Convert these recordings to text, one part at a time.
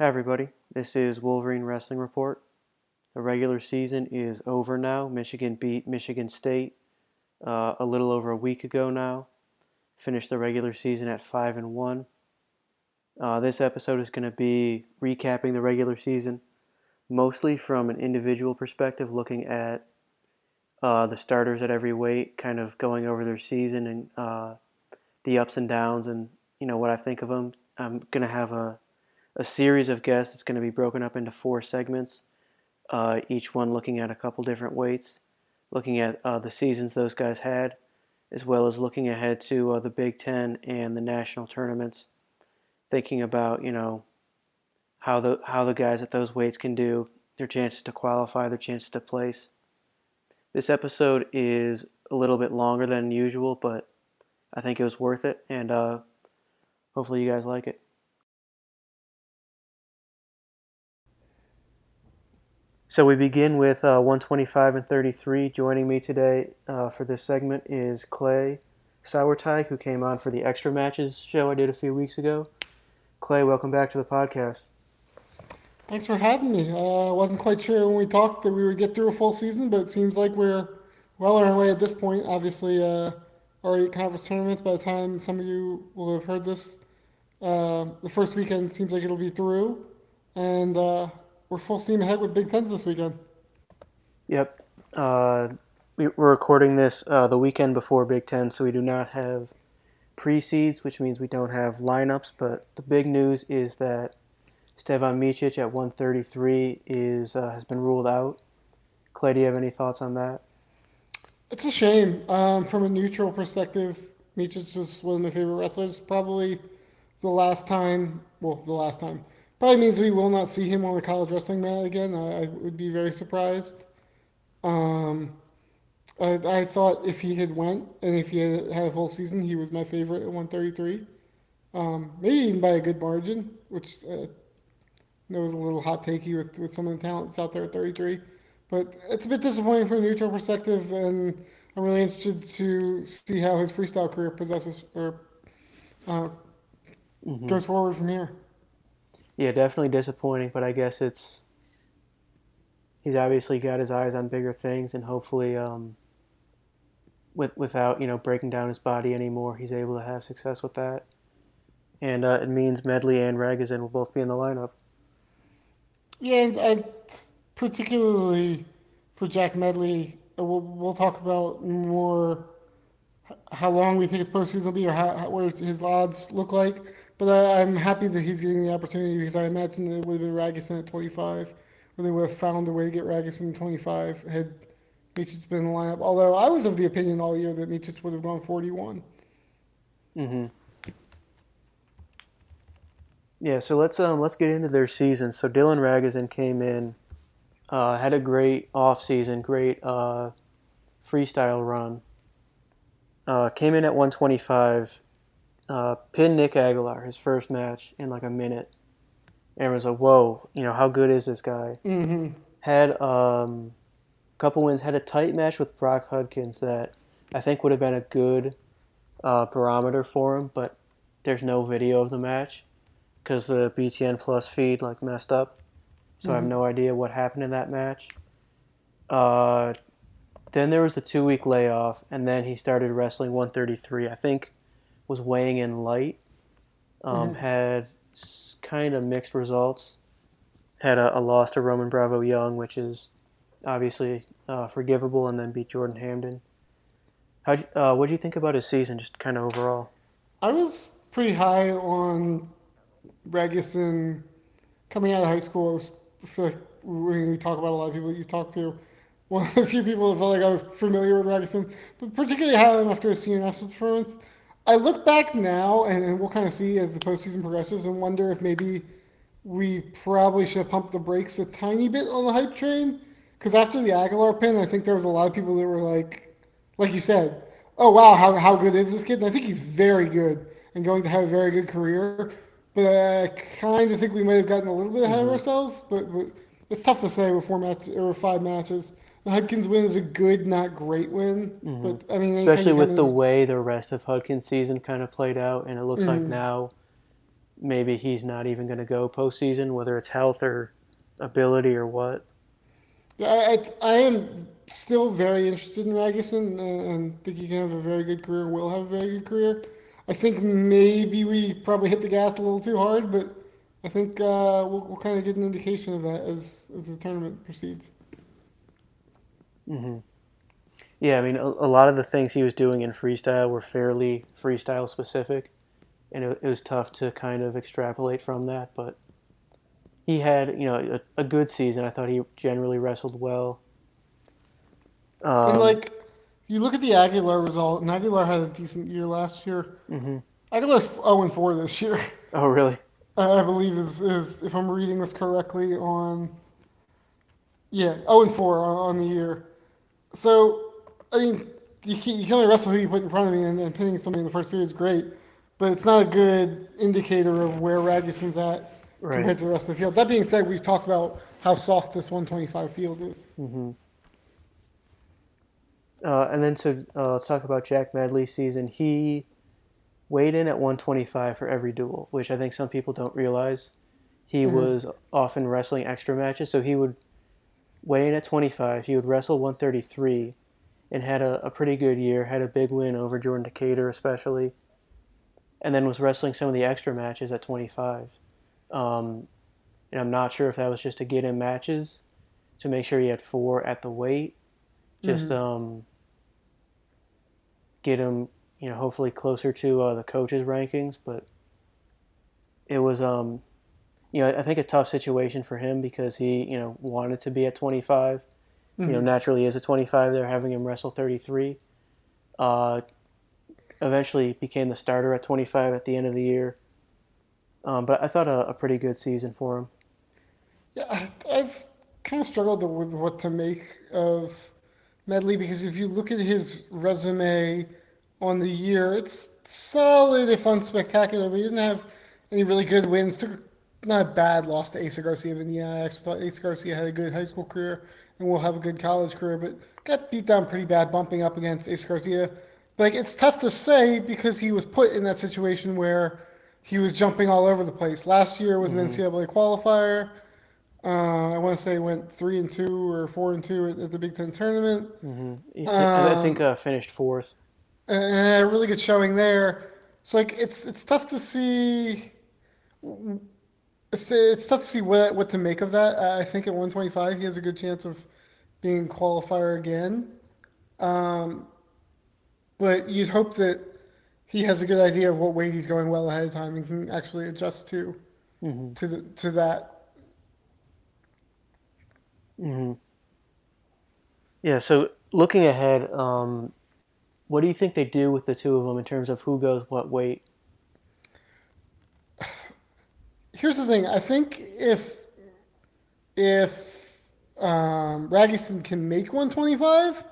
Hi, everybody. This is Wolverine Wrestling Report. The regular season is over now. Michigan beat Michigan State uh, a little over a week ago now. Finished the regular season at 5 and 1. Uh, this episode is going to be recapping the regular season, mostly from an individual perspective, looking at uh, the starters at every weight, kind of going over their season and uh, the ups and downs, and you know what I think of them. I'm going to have a a series of guests. It's going to be broken up into four segments, uh, each one looking at a couple different weights, looking at uh, the seasons those guys had, as well as looking ahead to uh, the Big Ten and the national tournaments, thinking about you know how the how the guys at those weights can do, their chances to qualify, their chances to place. This episode is a little bit longer than usual, but I think it was worth it, and uh, hopefully you guys like it. So we begin with uh, 125 and 33. Joining me today uh, for this segment is Clay Sauerteig, who came on for the Extra Matches show I did a few weeks ago. Clay, welcome back to the podcast. Thanks for having me. Uh, I wasn't quite sure when we talked that we would get through a full season, but it seems like we're well on our way at this point. Obviously, uh, already conference tournaments by the time some of you will have heard this. Uh, the first weekend seems like it'll be through, and uh, we're full steam ahead with Big Tens this weekend. Yep. Uh, we, are recording this uh, the weekend before Big Ten, so we do not have pre-seeds, which means we don't have lineups. But the big news is that Stevan Micic at 133 is uh, has been ruled out. Clay, do you have any thoughts on that? It's a shame. Um, from a neutral perspective, Micic was one of my favorite wrestlers. Probably the last time, well, the last time Probably means we will not see him on the college wrestling mat again. I, I would be very surprised. Um, I, I, thought if he had went and if he had had a full season, he was my favorite at 133. Um, maybe even by a good margin, which uh, there was a little hot takey with, with some of the talents out there at 33. But it's a bit disappointing from a neutral perspective, and I'm really interested to see how his freestyle career possesses or uh, mm-hmm. goes forward from here. Yeah, definitely disappointing, but I guess it's he's obviously got his eyes on bigger things, and hopefully, um, with without you know breaking down his body anymore, he's able to have success with that. And uh, it means Medley and Ragusin will both be in the lineup. Yeah, and particularly for Jack Medley, uh, we'll, we'll talk about more how long we think his postseason will be, or how, how where his odds look like. But I, am happy that he's getting the opportunity because I imagine it would have been Ragusin at 25, or they would have found a way to get Ragusin 25 had Micic been in the lineup. Although I was of the opinion all year that Micic would have gone 41. Mm-hmm. Yeah, so let's um let's get into their season. So Dylan Ragusin came in, uh, had a great off season, great uh, freestyle run. Uh, came in at 125 uh, pinned Nick Aguilar his first match in like a minute. And it was like, whoa, you know, how good is this guy? Mm-hmm. Had um, a couple wins, had a tight match with Brock Hudkins that I think would have been a good uh, barometer for him, but there's no video of the match because the BTN Plus feed like messed up. So mm-hmm. I have mm-hmm. no idea what happened in that match. Uh, then there was the two week layoff, and then he started wrestling 133. I think was weighing in light. Um, mm-hmm. Had kind of mixed results. Had a, a, loss to Roman Bravo Young, which is obviously uh, forgivable, and then beat Jordan Hamden. How uh, what do you think about his season, just kind of overall? I was pretty high on Ragusin coming out of high school. I feel like when we talk about a lot of people that you talk to, one of the few people that felt like I was familiar with Ragusin, but particularly high on him after his senior national performance. I look back now, and we'll kind of see as the postseason progresses, and wonder if maybe we probably should have pumped the brakes a tiny bit on the hype train. Because after the Aguilar pin, I think there was a lot of people that were like, like you said, oh wow, how, how good is this kid? And I think he's very good and going to have a very good career. But I kind of think we might have gotten a little bit ahead mm-hmm. of ourselves. But, but, it's tough to say with four matches or five matches. The Hudkins win is a good, not great win, mm-hmm. but I mean, especially with the way the rest of Hudkins' season kind of played out, and it looks mm-hmm. like now maybe he's not even going to go postseason, whether it's health or ability or what. Yeah, I, I, I am still very interested in Ragusin and, and think he can have a very good career. Will have a very good career. I think maybe we probably hit the gas a little too hard, but I think uh, we'll, we'll kind of get an indication of that as as the tournament proceeds. Mm-hmm. Yeah, I mean, a, a, lot of the things he was doing in freestyle were fairly freestyle specific, and it, it was tough to kind of extrapolate from that. But he had, you know, a, a good season. I thought he generally wrestled well. Um, and like, you look at the Aguilar result, and Aguilar had a decent year last year. Mm-hmm. Aguilar's zero oh and four this year. Oh, really? I believe is is if I'm reading this correctly on. Yeah, zero oh and four on, on the year. So, I mean, you can, you can only wrestle who you put in front of me, and, and pinning somebody in the first period is great, but it's not a good indicator of where Ragusin's at right. compared to the rest of the field. That being said, we've talked about how soft this 125 field is. Mm-hmm. Uh, and then so uh, let's talk about Jack Medley's season. He weighed in at 125 for every duel, which I think some people don't realize. He mm-hmm. was often wrestling extra matches, so he would weigh in at 25. He would wrestle 133 and had a, a pretty good year, had a big win over Jordan Decatur, especially, and then was wrestling some of the extra matches at 25. Um, and I'm not sure if that was just to get him matches to make sure he had four at the weight, just mm-hmm. um, get him, you know, hopefully closer to uh, the coaches' rankings. But it was, um, you know, I think a tough situation for him because he, you know, wanted to be at 25. Mm-hmm. You know, mm-hmm. naturally is a 25. They're having him wrestle 33. Uh, eventually became the starter at 25 at the end of the year. Um, but I thought a, a, pretty good season for him. Yeah, I've kind of struggled with what to make of Medley because if you look at his resume on the year, it's solid if unspectacular. But he didn't have any really good wins. Took not a bad loss to Asa Garcia of Indiana. I actually thought Asa Garcia had a good high school career and will have a good college career, but got beat down pretty bad bumping up against Asa Garcia. Like, it's tough to say because he was put in that situation where he was jumping all over the place. Last year was mm-hmm. an NCAA qualifier. Uh, I want to say went three and two or four and two at, at the Big Ten tournament. Mm-hmm. Um, I think uh, finished fourth. And a really good showing there. So like it's it's tough to see. It's, it's tough to see what what to make of that. I think at 125 he has a good chance of being qualifier again. Um, but you'd hope that he has a good idea of what weight he's going well ahead of time and can actually adjust to mm-hmm. to the, to that. Mm-hmm. Yeah. So looking ahead, um, what do you think they do with the two of them in terms of who goes what weight? Here's the thing. I think if if um, can make 125,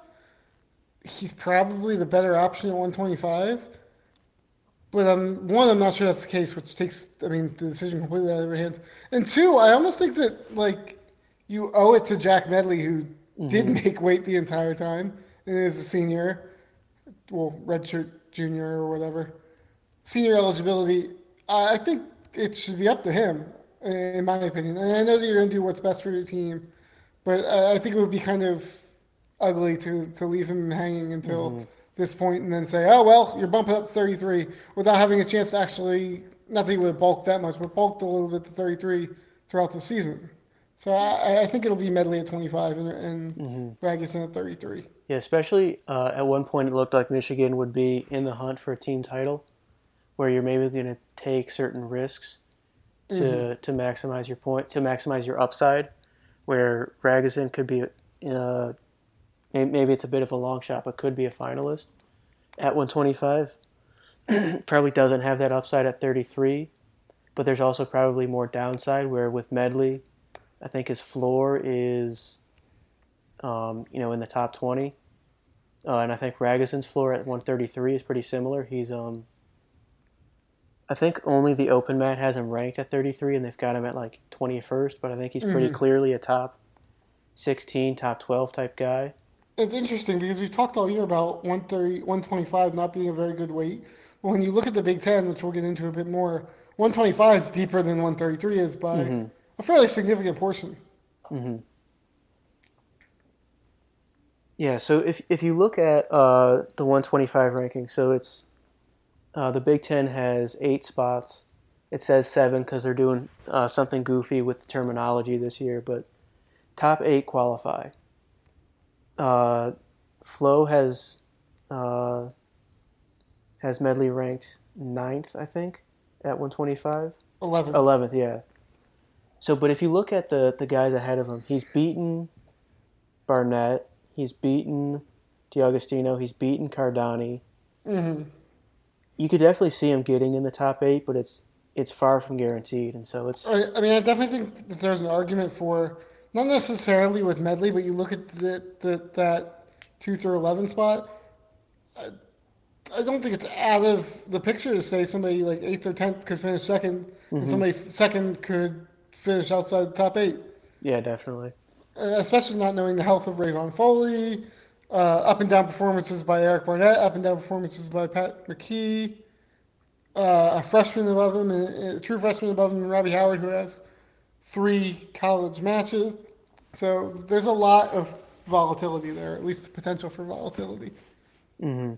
he's probably the better option at 125 but um, one, I'm not sure that's the case, which takes, I mean, the decision completely out of your hands. And two, I almost think that like you owe it to Jack Medley, who mm-hmm. did make weight the entire time and is a senior, well, redshirt junior or whatever, senior eligibility. I think it should be up to him, in my opinion. And I know that you're going to do what's best for your team, but I think it would be kind of ugly to to leave him hanging until. Mm-hmm this point and then say, oh, well, you're bumping up 33 without having a chance to actually, nothing would have bulked that much, but bulked a little bit to 33 throughout the season. So I, I think it'll be Medley at 25 and, and mm-hmm. At 33. Yeah, especially uh, at one point it looked like Michigan would be in the hunt for a team title where you're maybe going to take certain risks to, mm-hmm. to maximize your point, to maximize your upside, where Ragusin could be uh, maybe it's a bit of a long shot, but could be a finalist at 125. probably doesn't have that upside at 33, but there's also probably more downside. Where with Medley, I think his floor is, um, you know, in the top 20, uh, and I think Ragusin's floor at 133 is pretty similar. He's um, I think only the open mat has him ranked at 33, and they've got him at like 21st. But I think he's pretty mm-hmm. clearly a top 16, top 12 type guy it's interesting because we've talked all year about 130, 125 not being a very good weight. But when you look at the Big Ten, which we'll get into a bit more, 125 is deeper than 133 is by Mm-hmm. a fairly significant portion. Yeah, so if if you look at uh, the 125 ranking, so it's uh, the Big Ten has eight spots. It says seven because they're doing uh, something goofy with the terminology this year, but top eight qualify. Uh, Flo has uh, has Medley ranked ninth, I think, at 125. 11. Eleventh, yeah. So, but if you look at the the guys ahead of him, he's beaten Barnett, he's beaten DeAugustino, he's beaten Cardani. hmm You could definitely see him getting in the top eight, but it's it's far from guaranteed, and so it's I, mean, I definitely think that there's an argument for not necessarily with Medley, but you look at the, the that two through eleven spot. I, I don't think it's out of the picture to say somebody like eighth or tenth could finish 2nd and somebody second could finish outside the top eight. yeah, definitely. Uh, especially not knowing the health of Rayvon Foley, uh, up and down performances by Eric Barnett, up and down performances by Pat McKee, uh, a freshman above him, a, true freshman above him, Robbie Howard, who has three college matches. So there's a lot of volatility there, at least the potential for volatility. Mm-hmm.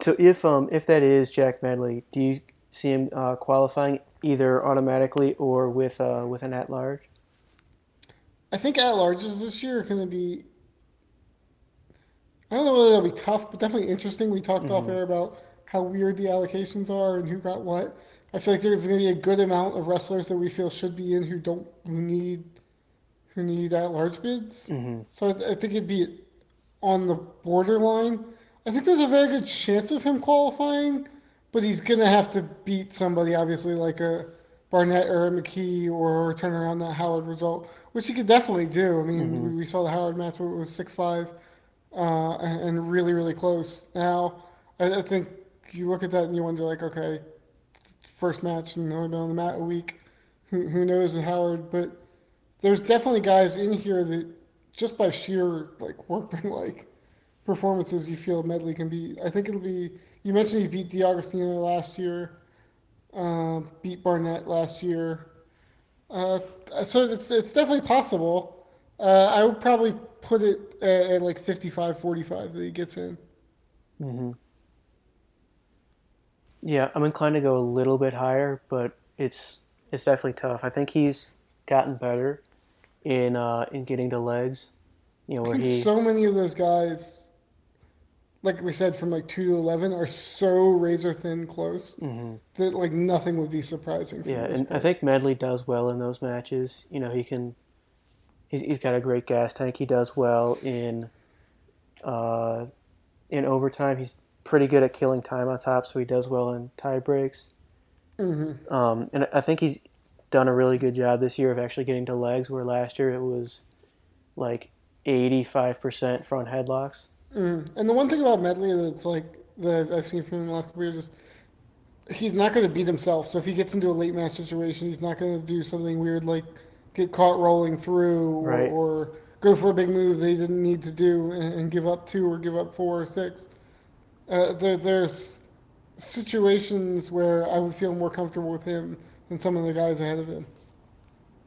So if um if that is Jack Medley, do you see him uh, qualifying either automatically or with uh, with an at large? I think at larges this year are going to be. I don't know whether they'll be tough, but definitely interesting. We talked off mm-hmm. air about how weird the allocations are and who got what. I feel like there's going to be a good amount of wrestlers that we feel should be in who don't who need who need at large bids. Mm-hmm. So I, I think it'd be on the borderline. I think there's a very good chance of him qualifying, but he's going to have to beat somebody, obviously, like a Barnett or McKee or turn around that Howard result, which he could definitely do. I mean, we, we saw the Howard match where it was 6 5 uh, and, really, really close. Now, I, I think you look at that and you wonder, like, okay, first match and only been on the mat a week. Who, who knows with Howard? But there's definitely guys in here that just by sheer like workmanlike performances you feel Medley can beat. I think it'll be. You mentioned he beat DeAugustino last year, uh, beat Barnett last year, uh, so it's it's definitely possible. Uh, I would probably put it at, at like 55-45 that he gets in. Mhm. Yeah, I'm inclined to go a little bit higher, but it's it's definitely tough. I think he's gotten better in uh, in getting the legs. You know where he so many of those guys, like we said, from like two to eleven, are so razor thin close that like nothing would be surprising. For Mm-hmm. yeah, and I think Medley does well in those matches. You know he can. He's, he's got a great gas tank. He does well in. Uh, in overtime, he's pretty good at killing time on top, so he does well in tie breaks. Mhm. Um, and I think he's done a really good job this year of actually getting to legs, where last year it was like 85% front headlocks. Mm. And the one thing about Medley that's like that I've seen from him in the last couple years is he's not going to beat himself. So if he gets into a late match situation, he's not going to do something weird like get caught rolling through or, Right. or go for a big move that he didn't need to do and, and give up two or give up four or six. Uh, there, there's situations where I would feel more comfortable with him than some of the guys ahead of him.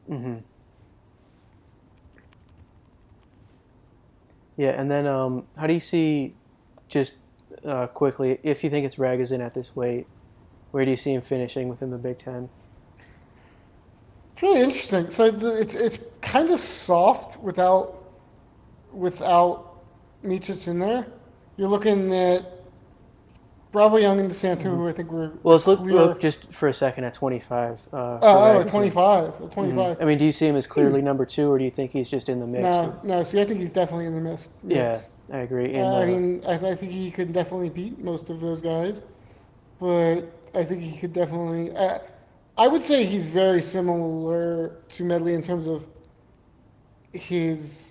hmm Yeah, and then um, how do you see, just uh, quickly, if you think it's Ragusin at this weight, where do you see him finishing within the Big Ten? It's really interesting. So the, it's it's kind of soft without without Micic in there. You're looking at Bravo Young and DeSanto, who I think were Well, let's look, look just for a second at 25. Uh, Oh, oh, Ragusin. 25. at 25. I mean, do you see him as clearly number two, or do you think he's just in the mix? No, no. See, I think he's definitely in the mix. Yeah. I agree. And, Uh, I uh, mean, I, I think he could definitely beat most of those guys, but I think he could definitely. Uh, I would say he's very similar to Medley in terms of his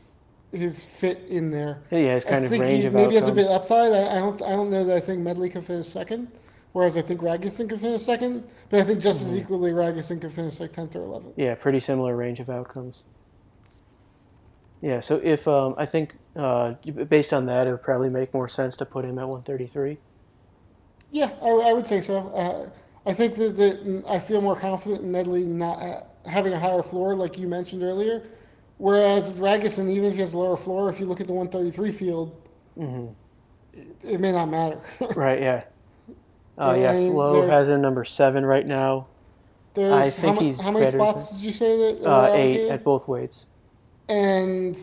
his fit in there. yeah, his kind I of think range he of maybe has a bit upside. I, I don't I don't know that I think Medley could finish second, whereas I think Ragusin could finish second. But I think just Mm-hmm. as equally Ragusin could finish like tenth or eleventh. Yeah, pretty similar range of outcomes. Yeah, so if um, I think uh, based on that, it would probably make more sense to put him at 133. Yeah, I, I would say so. Uh, I think that, that I feel more confident in Medley not uh, having a higher floor, like you mentioned earlier. Whereas with Ragusin, even if he has lower floor, if you look at the 133 field, it, it may not matter. Right, yeah. Uh, I yeah, mean, Flo has him number seven right now. There's I think how, he's how many spots did you say that? Uh, eight at both weights. and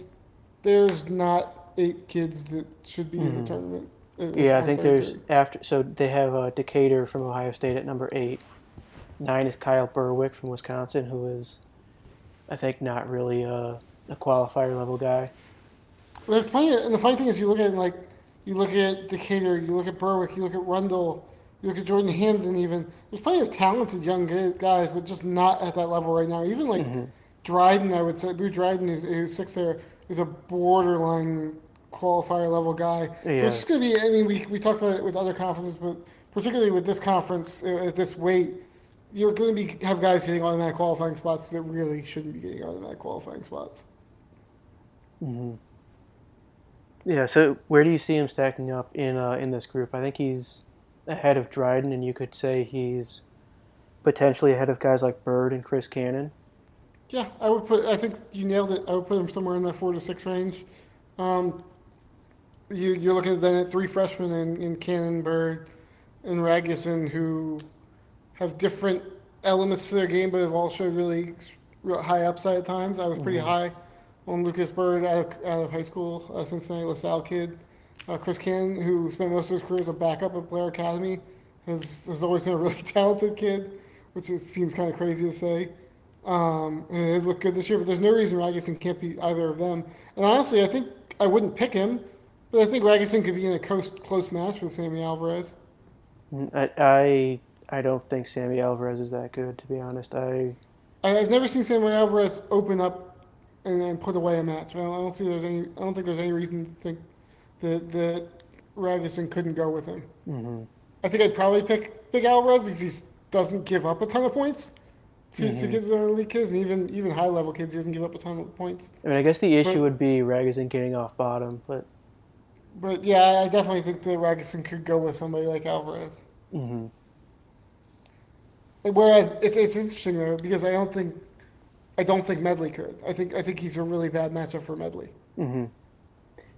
there's not eight kids that should be in the tournament. at- at Mm-hmm. Yeah, I think there's after. So they have uh, Decatur from Ohio State at number eight. Nine is Kyle Burwick from Wisconsin, who is, I think, not really a, a qualifier level guy. There's plenty, of, and the funny thing is, you look at like, you look at Decatur, you look at Burwick, you look at Rundle, you look at Jordan Hamden. Even there's plenty of talented young guys, but just not at that level right now. Even like Mm-hmm. Dryden, I would say, Boo Dryden, who's, who's six there, is a borderline qualifier level guy. So it's just gonna be. I mean, we we talked about it with other conferences, but particularly with this conference uh, at this weight. You're going to be have guys getting automatic qualifying spots that really shouldn't be getting automatic qualifying spots. Mhm. Yeah. So where do you see him stacking up in uh, in this group? I think he's ahead of Dryden, and you could say he's potentially ahead of guys like Byrd and Chris Cannon. Yeah, I would put. I think you nailed it. I would put him somewhere in that four to six range. Um, you, you're looking at then at three freshmen in, in Cannon, Byrd, and Ragusin who have different elements to their game, but have all showed really high upside at times. I was pretty high on Lucas Byrd out of, out of high school, uh, Cincinnati LaSalle kid. Uh, Chris Cannon, who spent most of his career as a backup at Blair Academy, has, has always been a really talented kid, which is, seems kind of crazy to say. Um, and it has looked good this year, but there's no reason Ragusin can't be either of them. And honestly, I think I wouldn't pick him, but I think Ragusin could be in a close, close match with Sammy Alvarez. I, I I don't think Sammy Alvarez is that good, to be honest. I I've never seen Sammy Alvarez open up and then put away a match. I don't, I don't see there's any. I don't think there's any reason to think that that Ragusin couldn't go with him. mm-hmm. I think I'd probably pick Big Alvarez because he doesn't give up a ton of points to, to kids that are elite kids, and even even high level kids, he doesn't give up a ton of points. I mean, I guess the issue But- would be Ragusin getting off bottom, but But yeah, I definitely think that Ragusin could go with somebody like Alvarez. hmm Whereas it's it's interesting though because I don't think I don't think Medley could. I think I think he's a really bad matchup for Medley. hmm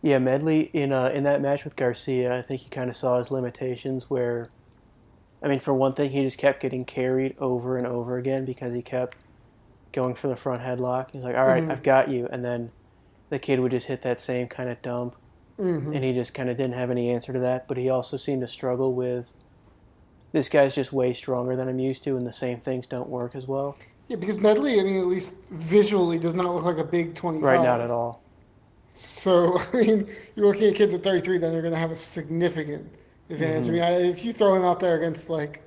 yeah, Medley in uh, in that match with Garcia, I think he kind of saw his limitations. Where, I mean, for one thing, he just kept getting carried over and over again because he kept going for the front headlock. He's like, "All right, Mhm. I've got you," and then the kid would just hit that same kind of dump, hmm and he just kind of didn't have any answer to that. But he also seemed to struggle with. This guy's just way stronger than I'm used to, and the same things don't work as well. Yeah, because Medley, I mean, at least visually, does not look like a big twenty-five. Right, not at all. So I mean, you're looking at kids at 33, then they're going to have a significant advantage. Mm-hmm. I mean, I, if you throw him out there against like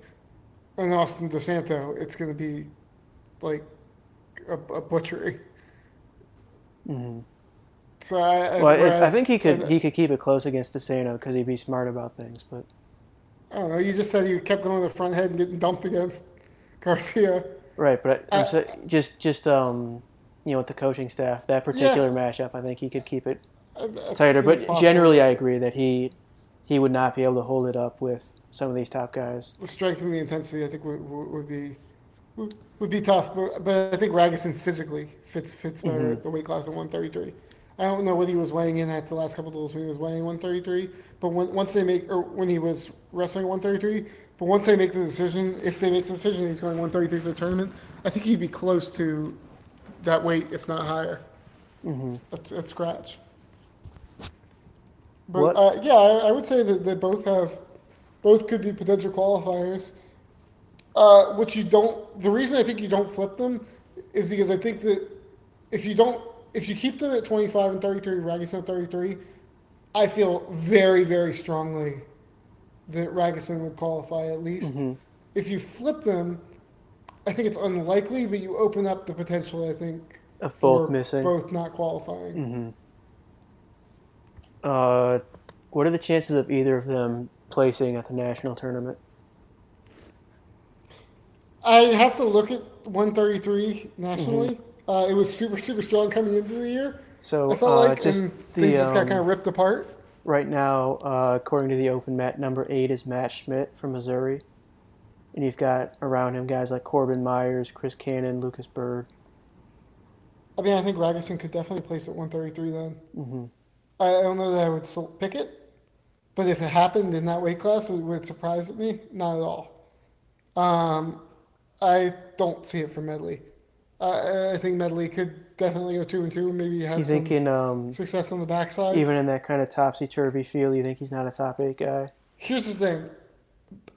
an Austin DeSanto, it's going to be like a, a butchery. hmm So I, I- Well, I- I think he could and- he could keep it close against DeSanto because he'd be smart about things. But I don't know. You just said you kept going to the front head and getting dumped against Garcia. right, but I- I'm Uh, so, just just um you know with the coaching staff that particular matchup, I think he could keep it I- I tighter. But generally, I agree that he he would not be able to hold it up with some of these top guys. the strength and the intensity, I think, would, would be would, be tough. But, but I think Ragusin physically fits fits better Mm-hmm. at the weight class of 133. I don't know what he was weighing in at the last couple of duels when he was weighing 133. But when, once they make or when he was wrestling at 133, but once they make the decision, if they make the decision he's going 133 for the tournament, I think he'd be close to that weight, if not higher. hmm at, at scratch. But uh, yeah, I, I would say that they both have, both could be potential qualifiers. Uh, what you don't, the reason I think you don't flip them is because I think that if you don't, if you keep them at 25 and 33, Ragusin at 33, I feel very, very strongly that Ragusin would qualify at least. Mhm. If you flip them, I think it's unlikely, but you open up the potential, I think, Of both for missing. both not qualifying. hmm Uh, what are the chances of either of them placing at the national tournament? I have to look at 133 nationally. Mm-hmm. Uh, it was super, super strong coming into the year. So I felt uh, like, just the things just got um, kind of ripped apart. right now, uh, according to the Open Mat, number eight is Matt Schmidt from Missouri. and you've got around him guys like Corbin Myers, Chris Cannon, Lucas Byrd. I mean, I think Ragusin could definitely place at 133 then. Mm-hmm. I I don't know that I would pick it, but if it happened in that weight class, would, would it surprise me? Not at all. Um, I don't see it for Medley. I, I think Medley could definitely go two and two, and maybe have You some in um, success on the backside. even in that kind of topsy turvy field, you think he's not a top eight guy? Here's the thing.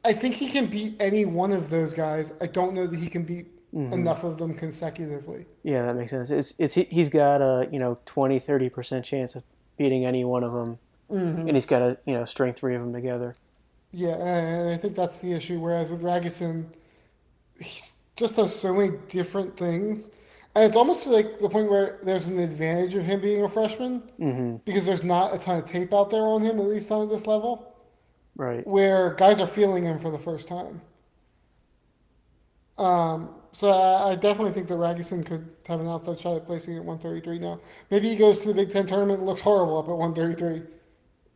I think he can beat any one of those guys. I don't know that he can beat Mm-hmm. enough of them consecutively. Yeah, that makes sense. It's it's he- he's got a you know 20 30 percent chance of beating any one of them, Mm-hmm. and he's got to you know string three of them together. Yeah, and I think that's the issue. Whereas with Ragusin, he just does so many different things. And it's almost like the point where there's an advantage of him being a freshman Mm-hmm. because there's not a ton of tape out there on him, at least not at this level, Right. where guys are feeling him for the first time. Um, so I, I definitely think that Ragusin could have an outside shot at placing at 133 now. Maybe he goes to the Big Ten tournament and looks horrible up at 133.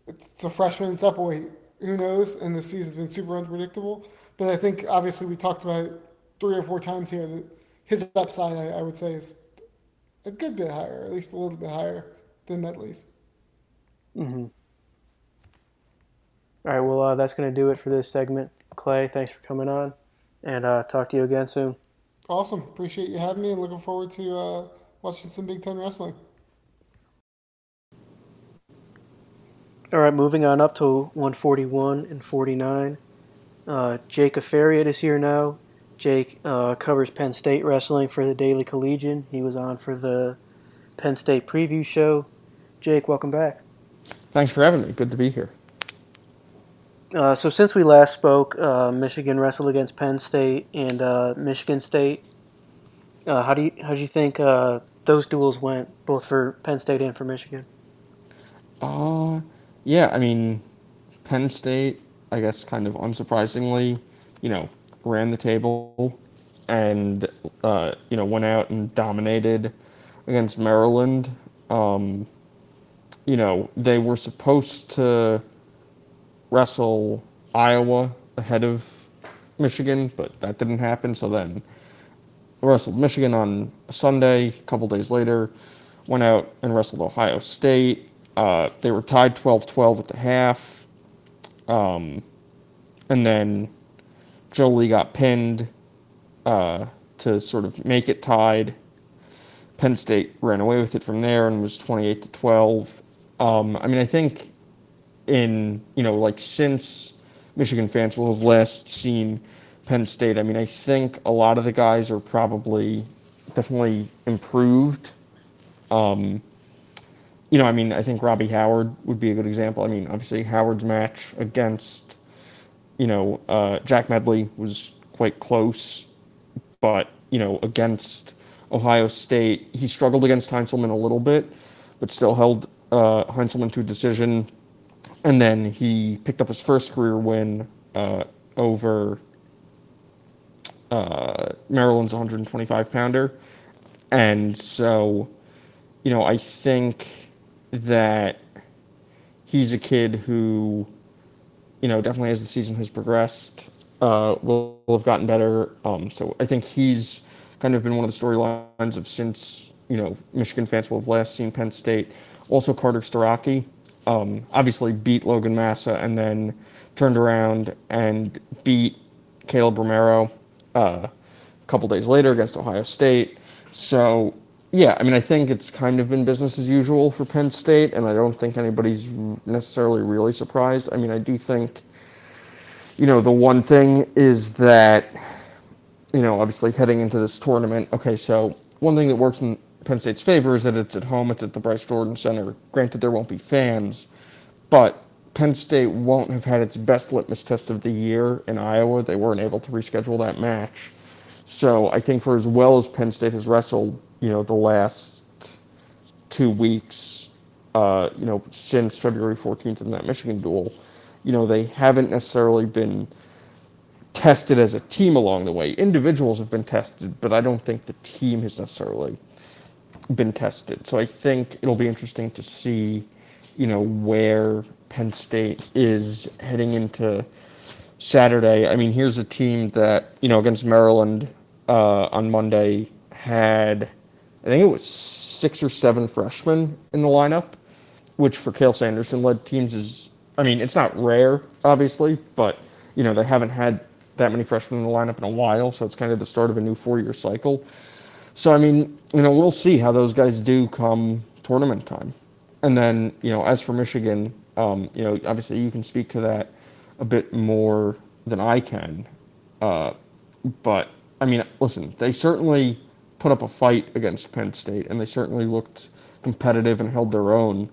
It's a freshman, it's up a weight. Who knows? And the season's been super unpredictable. But I think obviously we talked about it three or four times here that his upside, I, I would say, is a good bit higher, at least a little bit higher than Medley's. Mm-hmm. All right. Well, uh, that's going to do it for this segment. Clay, thanks for coming on, and uh, talk to you again soon. Awesome. Appreciate you having me and looking forward to uh, watching some Big Ten wrestling. All right, moving on up to 141 and 49. Uh, Jake Aferiat is here now. Jake uh, covers Penn State wrestling for the Daily Collegian. He was on for the Penn State preview show. Jake, welcome back. Thanks for having me. Good to be here. Uh, so since we last spoke, uh, Michigan wrestled against Penn State and uh, Michigan State. Uh, how do you how do you think uh, those duels went, both for Penn State and for Michigan? Uh, yeah, I mean, Penn State, I guess, kind of unsurprisingly, you know, ran the table and, uh, you know, went out and dominated against Maryland. Um, you know, they were supposed to wrestle Iowa ahead of Michigan, but that didn't happen. So then wrestled Michigan on Sunday. A couple days later, went out and wrestled Ohio State. Uh, they were tied 12-12 at the half, um, and then Jolie got pinned uh, to sort of make it tied. Penn State ran away with it from there and was 28 to 12. Um, I mean, I think in you know like since Michigan fans will have last seen Penn State. I mean, I think a lot of the guys are probably definitely improved. Um, you know, I mean, I think Robbie Howard would be a good example. I mean, obviously Howard's match against you know uh, Jack Medley was quite close, but you know against Ohio State, he struggled against Heinselman a little bit, but still held uh, Heinselman to a decision and then he picked up his first career win uh, over uh, Maryland's 125 pounder. And so, you know, I think that he's a kid who, you know, definitely as the season has progressed, uh, will, will have gotten better. Um, so I think he's kind of been one of the storylines of since, you know, Michigan fans will have last seen Penn State. Also, Carter Starocci um, obviously beat Logan Massa and then turned around and beat Kaleb Romero uh, a couple days later against Ohio State. So, yeah, I mean, I think it's kind of been business as usual for Penn State, and I don't think anybody's necessarily really surprised. I mean, I do think, you know, the one thing is that, you know, obviously heading into this tournament, okay, so one thing that works in Penn State's favor is that it's at home, it's at the Bryce Jordan Center. Granted, there won't be fans, but Penn State won't have had its best litmus test of the year in Iowa. They weren't able to reschedule that match. So I think for as well as Penn State has wrestled, you know, the last two weeks, uh, you know, since February 14th in that Michigan duel, you know, they haven't necessarily been tested as a team along the way. Individuals have been tested, but I don't think the team has necessarily been tested. So I think it'll be interesting to see, you know, where Penn State is heading into Saturday. I mean, here's a team that you know against Maryland uh, on Monday had, I think it was six or seven freshmen in the lineup, which for Cael Sanderson led teams is, I mean, it's not rare, obviously, but you know they haven't had that many freshmen in the lineup in a while, so it's kind of the start of a new four-year cycle. So I mean, you know, we'll see how those guys do come tournament time. And then, you know, as for Michigan, um, you know, obviously you can speak to that a bit more than I can. Uh, but I mean, listen, they certainly put up a fight against Penn State, and they certainly looked competitive and held their own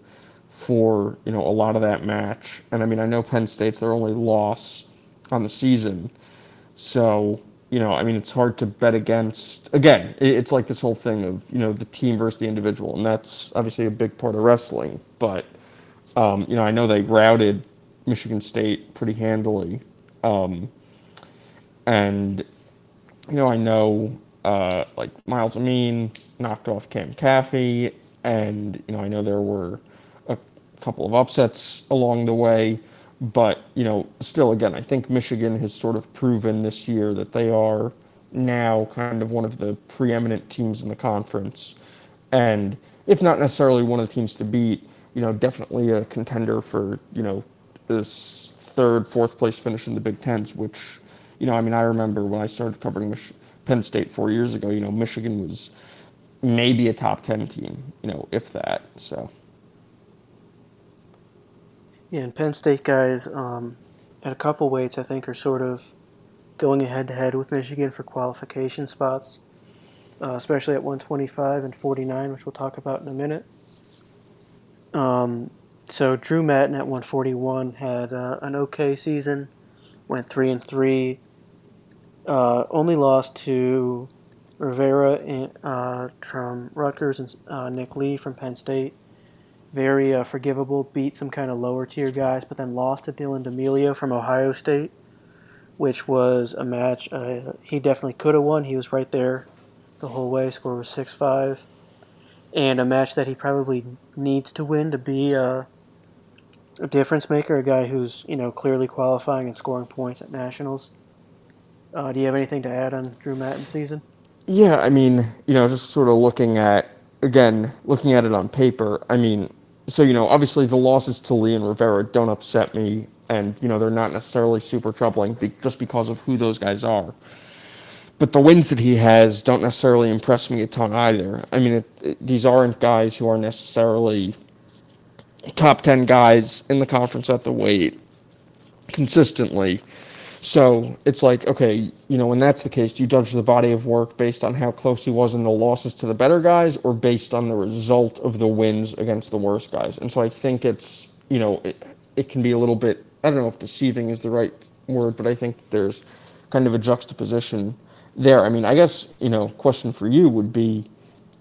for you know a lot of that match. And I mean, I know Penn State's their only loss on the season, so you know, I mean, it's hard to bet against. Again, it's like this whole thing of you know the team versus the individual, and that's obviously a big part of wrestling. But um, you know, I know they routed Michigan State pretty handily, um, and you know, I know uh, like Myles Amine knocked off Cam Caffey, and you know, I know there were a couple of upsets along the way. But, you know, still, again, I think Michigan has sort of proven this year that they are now kind of one of the preeminent teams in the conference. And if not necessarily one of the teams to beat, you know, definitely a contender for, you know, this third, fourth place finish in the Big Tens, which, you know, I mean, I remember when I started covering Mich- Penn State four years ago, you know, Michigan was maybe a top 10 team, you know, if that. So. Yeah, and Penn State guys um, at a couple weights, I think, are sort of going head to head with Michigan for qualification spots, uh, especially at 125 and 49, which we'll talk about in a minute. Um, so Drew Mattin at 141 had uh, an okay season, went three and three. Uh, only lost to Rivera in, uh, from Rutgers and uh, Nick Lee from Penn State very uh, forgivable, beat some kind of lower tier guys, but then lost to Dylan D'Emilio from Ohio State, which was a match uh, he definitely could have won. He was right there the whole way. Score was 6 5. And a match that he probably needs to win to be a, a difference maker, a guy who's you know clearly qualifying and scoring points at nationals. Uh, do you have anything to add on Drew Mattin's season? Yeah, I mean, you know, just sort of looking at again, looking at it on paper, I mean, so you know, obviously the losses to Lee and Rivera don't upset me, and you know they're not necessarily super troubling be- just because of who those guys are. But the wins that he has don't necessarily impress me a ton either. I mean, it, it, these aren't guys who are necessarily top ten guys in the conference at the weight consistently. So it's like, okay, you know, when that's the case, do you judge the body of work based on how close he was in the losses to the better guys or based on the result of the wins against the worst guys? And so I think it's, you know, it, it can be a little bit, I don't know if deceiving is the right word, but I think there's kind of a juxtaposition there. I mean, I guess, you know, question for you would be,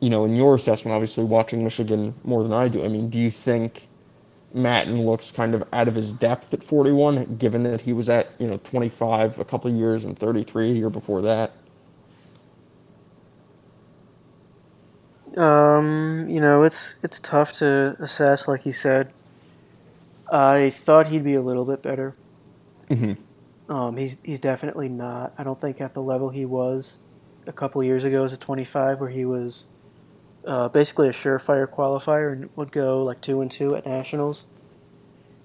you know, in your assessment, obviously watching Michigan more than I do, I mean, do you think Mattin looks kind of out of his depth at 41, given that he was at you know 25 a couple of years and 33 a year before that. Um, you know, it's it's tough to assess, like you said. I thought he'd be a little bit better. Mm-hmm. Um, he's he's definitely not. I don't think at the level he was a couple years ago as a 25, where he was uh, basically a surefire qualifier and would go like two and two at nationals.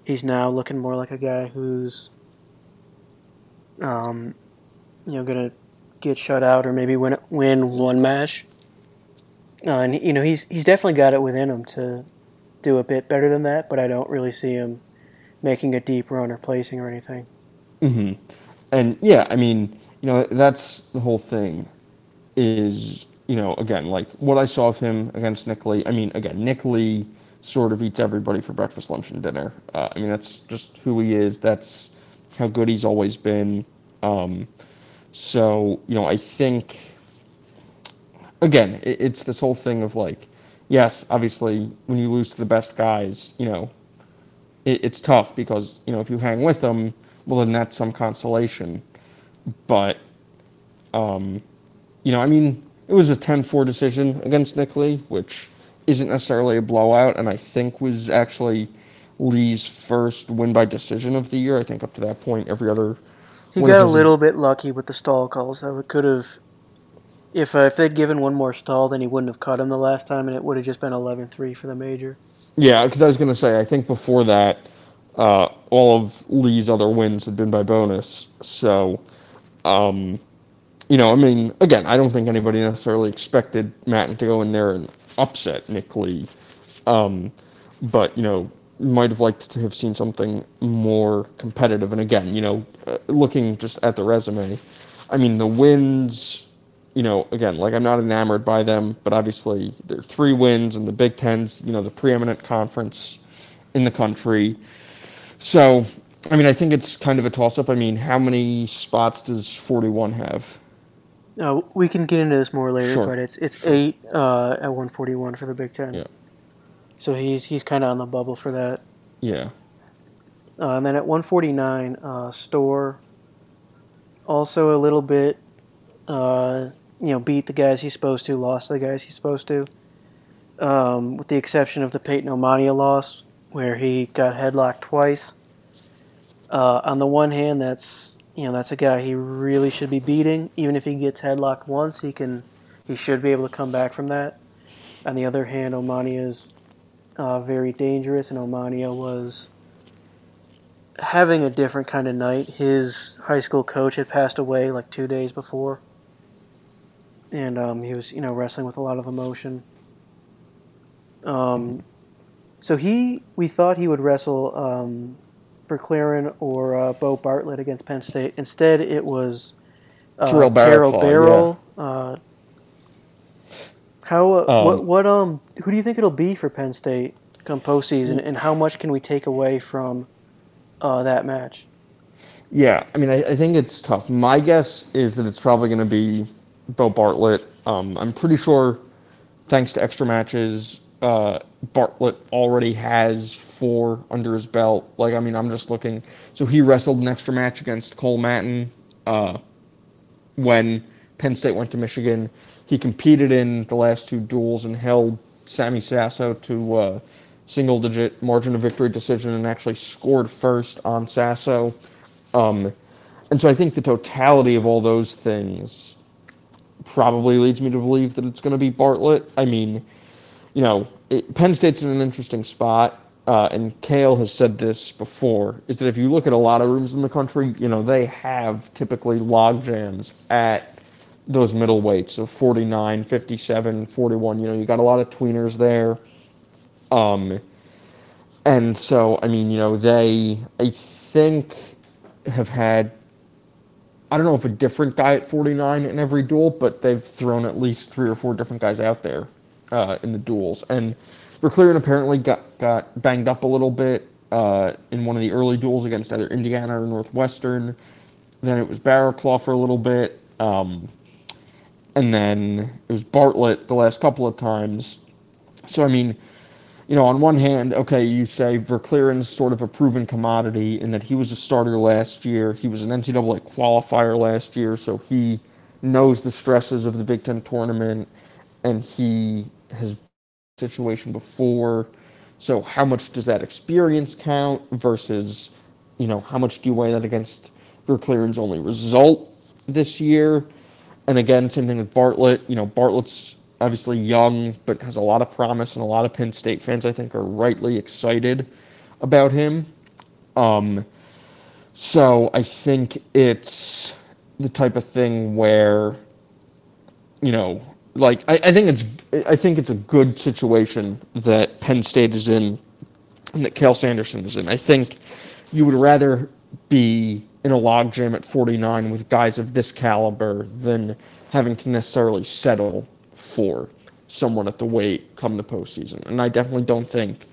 He's now looking more like a guy who's, um, you know, gonna get shut out or maybe win win one match. Uh, and you know he's he's definitely got it within him to do a bit better than that, but I don't really see him making a deep run or placing or anything. Mm-hmm. And yeah, I mean, you know, that's the whole thing. Is you know, again, like what I saw of him against Nick Lee. I mean, again, Nick Lee sort of eats everybody for breakfast, lunch, and dinner. Uh, I mean, that's just who he is. That's how good he's always been. Um, so, you know, I think, again, it, it's this whole thing of like, yes, obviously, when you lose to the best guys, you know, it, it's tough because, you know, if you hang with them, well, then that's some consolation. But, um, you know, I mean, it was a 10 4 decision against Nick Lee, which isn't necessarily a blowout, and I think was actually Lee's first win by decision of the year. I think up to that point, every other He got a little bit lucky with the stall calls. Though it could have, if uh, if they'd given one more stall, then he wouldn't have cut him the last time, and it would have just been 11-3 for the major. Yeah, because I was gonna say I think before that, uh, all of Lee's other wins had been by bonus. So, um, you know, I mean, again, I don't think anybody necessarily expected Mattin to go in there and upset Nick Lee, um, but you know, might have liked to have seen something more competitive. And again, you know, uh, looking just at the resume, I mean, the wins you know, again, like I'm not enamored by them, but obviously they're three wins in the Big Ten's, you know, the preeminent conference in the country. So, I mean, I think it's kind of a toss up. I mean, how many spots does 41 have? Uh, we can get into this more later, Sure. but it's it's eight uh, at 141 for the Big Ten. Yeah. So he's he's kind of on the bubble for that. Yeah. Uh, and then at 149, uh, Storr also a little bit, uh, you know, beat the guys he's supposed to, lost the guys he's supposed to. Um, with the exception of the Peyton Omania loss, where he got headlocked twice. Uh, on the one hand, that's you know that's a guy he really should be beating. Even if he gets headlocked once, he can he should be able to come back from that. On the other hand, Omania is uh, very dangerous, and Omania was having a different kind of night. His high school coach had passed away like two days before, and um, he was you know wrestling with a lot of emotion. Um, so he, we thought he would wrestle um, Verkleeren or uh, Beau Bartlett against Penn State. Instead, it was uh, Terrell Terrell Barraclough, Barrel. Uh, how uh, Um, what what um who do you think it'll be for Penn State come postseason, and how much can we take away from uh, that match? Yeah, I mean, I, I think it's tough. My guess is that it's probably going to be Beau Bartlett. Um, I'm pretty sure, thanks to extra matches, uh, Bartlett already has four under his belt. Like, I mean, I'm just looking. So he wrestled an extra match against Cole Mattin uh, when Penn State went to Michigan. He competed in the last two duels and held Sammy Sasso to uh, single digit margin of victory decision and actually scored first on Sasso. Um, and so I think the totality of all those things probably leads me to believe that it's going to be Bartlett. I mean, you know, it, Penn State's in an interesting spot, uh, and Cael has said this before, is that if you look at a lot of rooms in the country, you know, they have typically log jams at those middle weights of 49, 57, 41. You know, you got a lot of tweeners there. Um, and so, I mean, you know, they, I think, have had, I don't know if a different guy at 49 in every duel, but they've thrown at least three or four different guys out there uh, in the duels. And McLaren apparently got, got banged up a little bit uh, in one of the early duels against either Indiana or Northwestern. Then it was Barraclough for a little bit. Um, and then it was Bartlett the last couple of times. So, I mean, you know, on one hand, okay, you say Verkleeren's sort of a proven commodity in that he was a starter last year. He was an NCAA qualifier last year, so he knows the stresses of the Big Ten tournament, and he has situation before. So, how much does that experience count versus, you know, how much do you weigh that against Verkleeren's only result this year? And again, same thing with Bartlett. You know, Bartlett's obviously young, but has a lot of promise, and a lot of Penn State fans, I think, are rightly excited about him. Um, so I think it's the type of thing where, you know, like I, I think it's I think it's a good situation that Penn State is in, and that Cael Sanderson is in. I think you would rather be in a logjam at 49 with guys of this caliber than having to necessarily settle for someone at the weight come the postseason. And I definitely don't think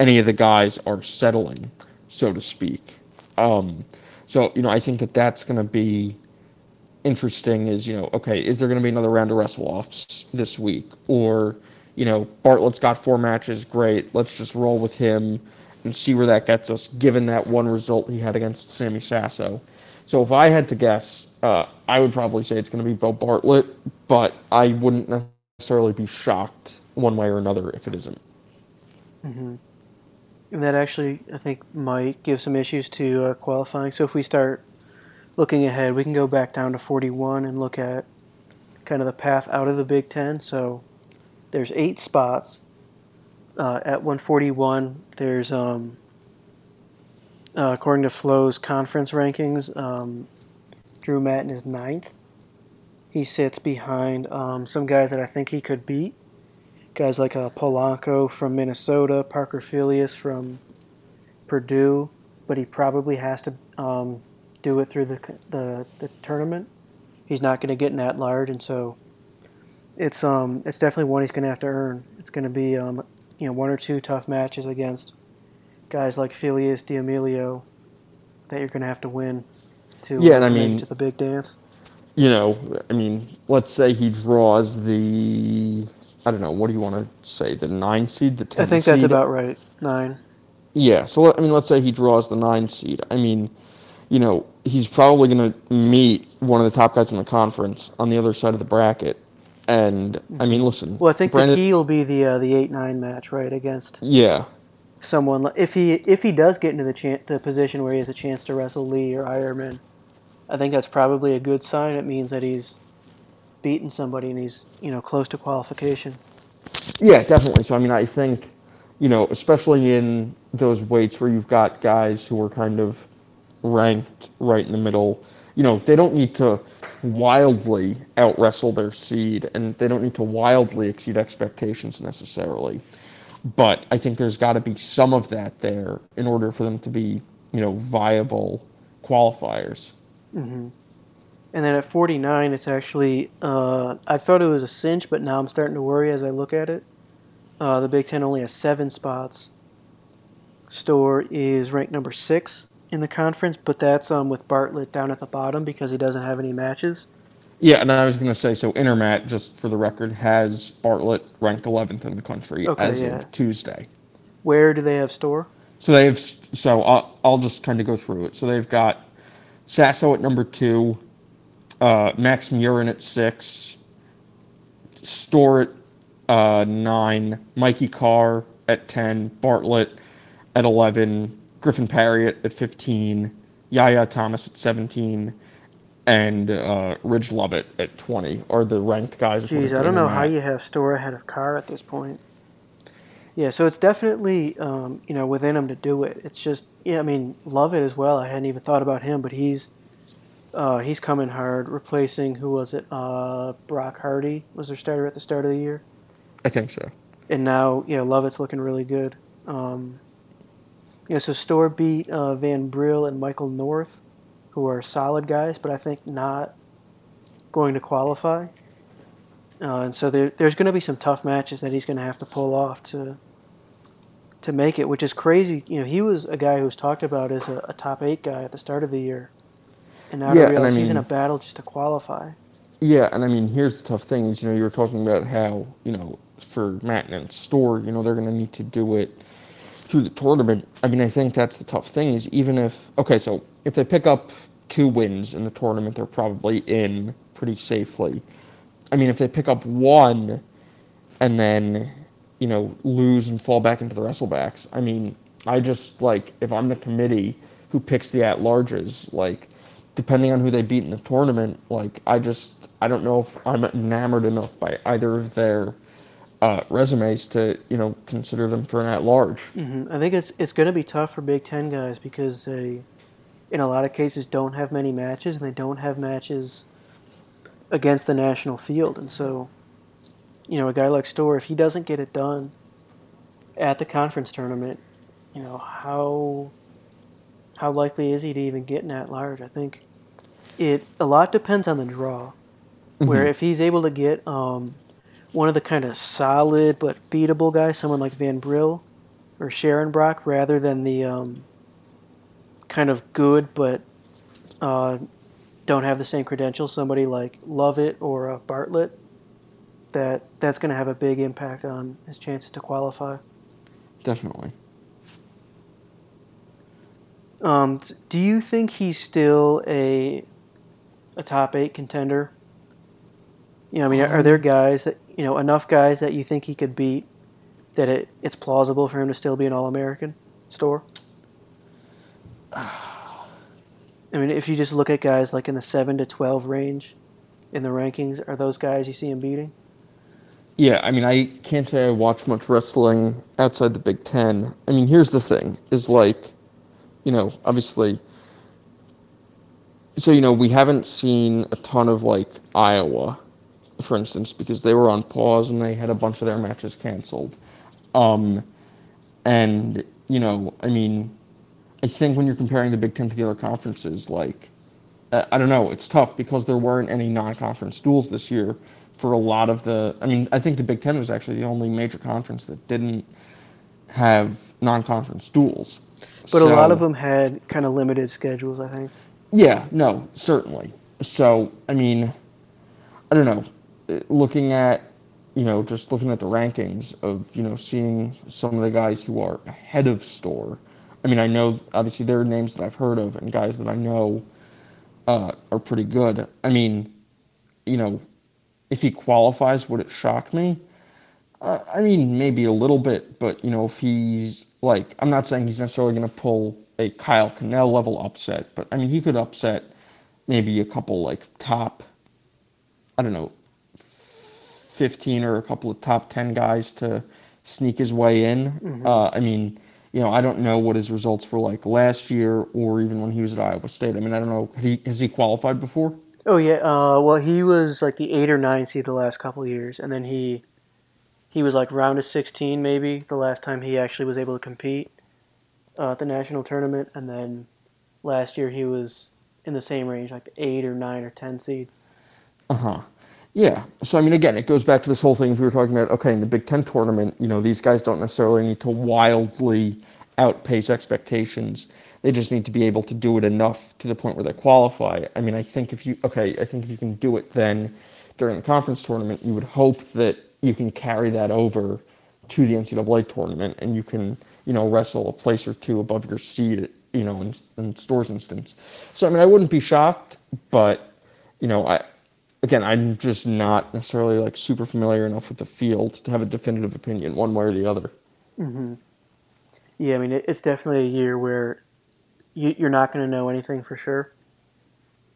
any of the guys are settling, so to speak. Um, so, you know, I think that that's going to be interesting is, you know, okay, is there going to be another round of wrestle offs this week? Or, you know, Bartlett's got four matches, great. Let's just roll with him and see where that gets us, given that one result he had against Sammy Sasso. So if I had to guess, uh, I would probably say it's going to be Beau Bartlett, but I wouldn't necessarily be shocked one way or another if it isn't. And that actually, I think, might give some issues to uh, qualifying. So if we start looking ahead, we can go back down to 41 and look at kind of the path out of the Big Ten. So there's eight spots. Uh, at 141, there's, um, uh, according to Flow's conference rankings, um, Drew Mattin is ninth. He sits behind um, some guys that I think he could beat. Guys like uh, Polanco from Minnesota, Parker Filius from Purdue, but he probably has to um, do it through the, the, the tournament. He's not going to get in that large, and so it's um it's definitely one he's going to have to earn. It's going to be um you know one or two tough matches against guys like Filius, D'Emilio that you're going to have to win to Yeah, and I to make it mean- to the big dance. You know, I mean, let's say he draws the, I don't know, what do you want to say, the nine seed, the ten I think that's about right. Nine. Yeah, so I mean, let's say he draws the nine seed. I mean, you know, he's probably going to meet one of the top guys in the conference on the other side of the bracket. And I mean, listen. Well, I think Brandon, the key will be the uh, the eight nine match, right, against Yeah, someone if he if he does get into the chan- the position where he has a chance to wrestle Lee or Eierman, I think that's probably a good sign. It means that he's beaten somebody and he's you know close to qualification. yeah, definitely. So I mean, I think, you know, especially in those weights where you've got guys who are kind of ranked right in the middle, you know, they don't need to wildly out wrestle their seed, and they don't need to wildly exceed expectations necessarily. But I think there's got to be some of that there in order for them to be, you know, viable qualifiers. And then at 49, it's actually, uh, I thought it was a cinch, but now I'm starting to worry as I look at it. Uh, the Big Ten only has seven spots. Storr is ranked number six in the conference, but that's um, with Bartlett down at the bottom because he doesn't have any matches. Yeah, and I was going to say, so Intermat, just for the record, has Bartlett ranked 11th in the country Okay, as yeah. of Tuesday. Where do they have Storr? So they've, so I'll, I'll just kind of go through it. So they've got Sasso at number two, uh, Max Murin at six, Storr at uh, nine, Mikey Carr at 10, Bartlett at 11, Griffin Parriott at 15, Yaya Thomas at 17, and uh, Ridge Lovett at 20 are the ranked guys. Jeez, I don't know how you have Storr ahead of Carr at this point. Yeah, so it's definitely um, you know within him to do it. It's just yeah, I mean Lovett as well. I hadn't even thought about him, but he's uh, he's coming hard, replacing who was it? Uh, Brock Hardy was their starter at the start of the year, I think so. and now yeah, Lovett's looking really good. Um, yeah, so Storr beat uh, Van Brill and Michael North, who are solid guys, but I think not going to qualify. Uh, and so there, there's going to be some tough matches that he's going to have to pull off to to make it, which is crazy. You know, he was a guy who was talked about as a, a top eight guy at the start of the year, and now Yeah, to and I realize he's in a battle just to qualify. Yeah, and I mean, here's the tough thing is, you know, you were talking about how, you know, for Matt and Storr, you know, they're going to need to do it through the tournament. I mean, I think that's the tough thing is even if, okay, so if they pick up two wins in the tournament, they're probably in pretty safely. I mean, if they pick up one and then, you know, lose and fall back into the wrestlebacks, I mean, I just, like, if I'm the committee who picks the at larges, like, depending on who they beat in the tournament, like I just I don't know if I'm enamored enough by either of their uh, resumes to you know consider them for an at large. hmm I think it's it's going to be tough for Big Ten guys because they, in a lot of cases, don't have many matches and they don't have matches against the national field, and so, you know, a guy like Storr, if he doesn't get it done at the conference tournament, you know how how likely is he to even get in at large? I think it a lot depends on the draw. Where Mhm. if he's able to get um, one of the kind of solid but beatable guys, someone like Van Brill or Sharon Brock, rather than the um, kind of good but uh, don't have the same credentials, somebody like Lovett or uh, Bartlett, that that's going to have a big impact on his chances to qualify. Definitely. Um, do you think he's still a a top eight contender? You know, I mean, are there guys that you know enough guys that you think he could beat that it, it's plausible for him to still be an All American Storr? I mean, if you just look at guys like in the seven to twelve range, in the rankings, are those guys you see him beating? Yeah, I mean, I can't say I watch much wrestling outside the Big Ten. I mean, here's the thing: is like, you know, obviously. So you know, we haven't seen a ton of like Iowa, for instance, because they were on pause and they had a bunch of their matches canceled. Um, and you know, I mean, I think when you're comparing the Big Ten to the other conferences, like, I don't know, it's tough because there weren't any non-conference duels this year for a lot of the. I mean, I think the Big Ten was actually the only major conference that didn't have non-conference duels. But a lot of them had kind of limited schedules, I think. yeah, no, certainly. So, I mean, I don't know. Looking at, you know, just looking at the rankings of, you know, seeing some of the guys who are ahead of Storr. I mean, I know obviously there are names that I've heard of and guys that I know uh, are pretty good. I mean, you know, if he qualifies, would it shock me? Uh, I mean, maybe a little bit, but you know, if he's like, I'm not saying he's necessarily going to pull a Kyle Cannell level upset, but I mean, he could upset maybe a couple like top, I don't know, 15 or a couple of top 10 guys to sneak his way in. Uh, I mean, you know, I don't know what his results were like last year or even when he was at Iowa State. I mean, I don't know. Had he, has he qualified before? Oh yeah, uh, well he was like the eight or nine seed the last couple of years, and then he he was like round of sixteen maybe the last time he actually was able to compete uh, at the national tournament, and then last year he was in the same range, like the eight or nine or ten seed. Uh huh. Yeah. So I mean, again, it goes back to this whole thing. We were talking about okay, in the Big Ten tournament, you know, these guys don't necessarily need to wildly outpace expectations. They just need to be able to do it enough to the point where they qualify. I mean, I think if you okay, I think if you can do it then during the conference tournament, you would hope that you can carry that over to the NCAA tournament, and you can you know wrestle a place or two above your seed, you know, in, in Storr's instance. So I mean, I wouldn't be shocked, but you know, I again, I'm just not necessarily like super familiar enough with the field to have a definitive opinion one way or the other. Yeah, I mean it's definitely a year where you, you're not going to know anything for sure,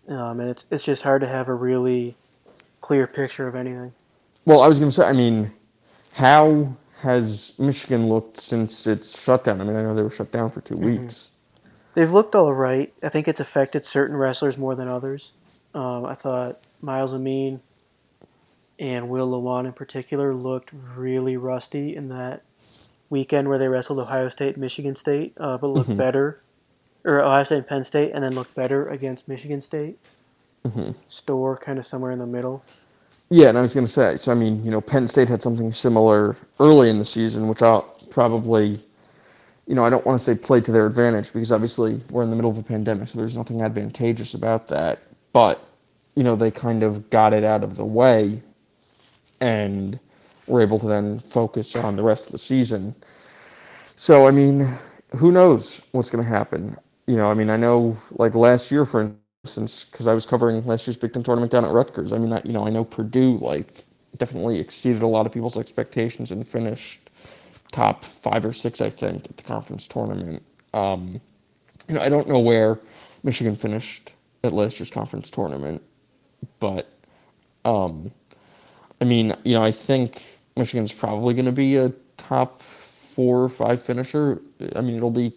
um, and it's it's just hard to have a really clear picture of anything. Well, I was going to say, I mean, how has Michigan looked since its shutdown? I mean, I know they were shut down for 2 weeks. They've looked all right. I think it's affected certain wrestlers more than others. Um, I thought Myles Amine and Will Lewan in particular looked really rusty in that weekend where they wrestled Ohio State Michigan State, uh, but looked better, or Ohio State and Penn State, and then looked better against Michigan State. Storr kind of somewhere in the middle. Yeah, and I was going to say, so I mean, you know, Penn State had something similar early in the season, which I'll probably, you know, I don't want to say play to their advantage because obviously we're in the middle of a pandemic, so there's nothing advantageous about that. But, you know, they kind of got it out of the way and were able to then focus on the rest of the season. So, I mean, who knows what's going to happen? You know, I mean, I know like last year, for instance, because I was covering last year's Big Ten tournament down at Rutgers. I mean, I, you know, I know Purdue like definitely exceeded a lot of people's expectations and finished top five or six, I think, at the conference tournament. Um, you know, I don't know where Michigan finished at last year's conference tournament, but um, I mean, you know, I think Michigan's probably going to be a top four or five finisher. I mean, it'll be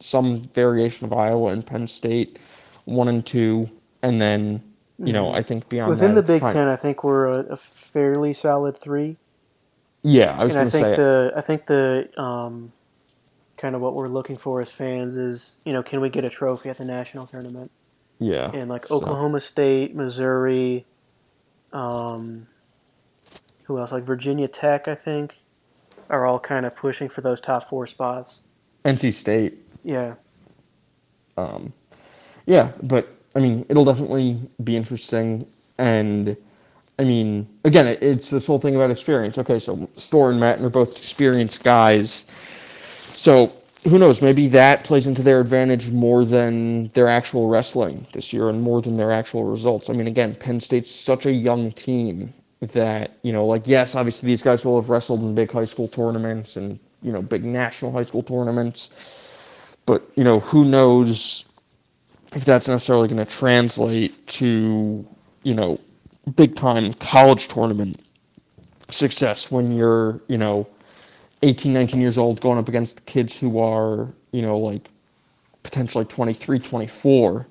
some variation of Iowa and Penn State, one and two, and then you know, I think beyond that. Within that, the Big fine. Ten, I think we're a, a fairly solid three. Yeah, I was going to think say the I think the um, kind of what we're looking for as fans is you know can we get a trophy at the national tournament yeah, and like so- Oklahoma State, Missouri, um, who else like Virginia Tech I think are all kind of pushing for those top four spots. NC State. Yeah, Um, yeah, but I mean, it'll definitely be interesting. And I mean, again, it, it's this whole thing about experience. Okay, so Storr and Matt are both experienced guys. So who knows? Maybe that plays into their advantage more than their actual wrestling this year and more than their actual results. I mean, again, Penn State's such a young team that, you know, like, yes, obviously these guys will have wrestled in big high school tournaments and, you know, big national high school tournaments. But, you know, who knows if that's necessarily going to translate to, you know, big time college tournament success when you're, you know, 18, 19 years old going up against kids who are, you know, like potentially 23, 24.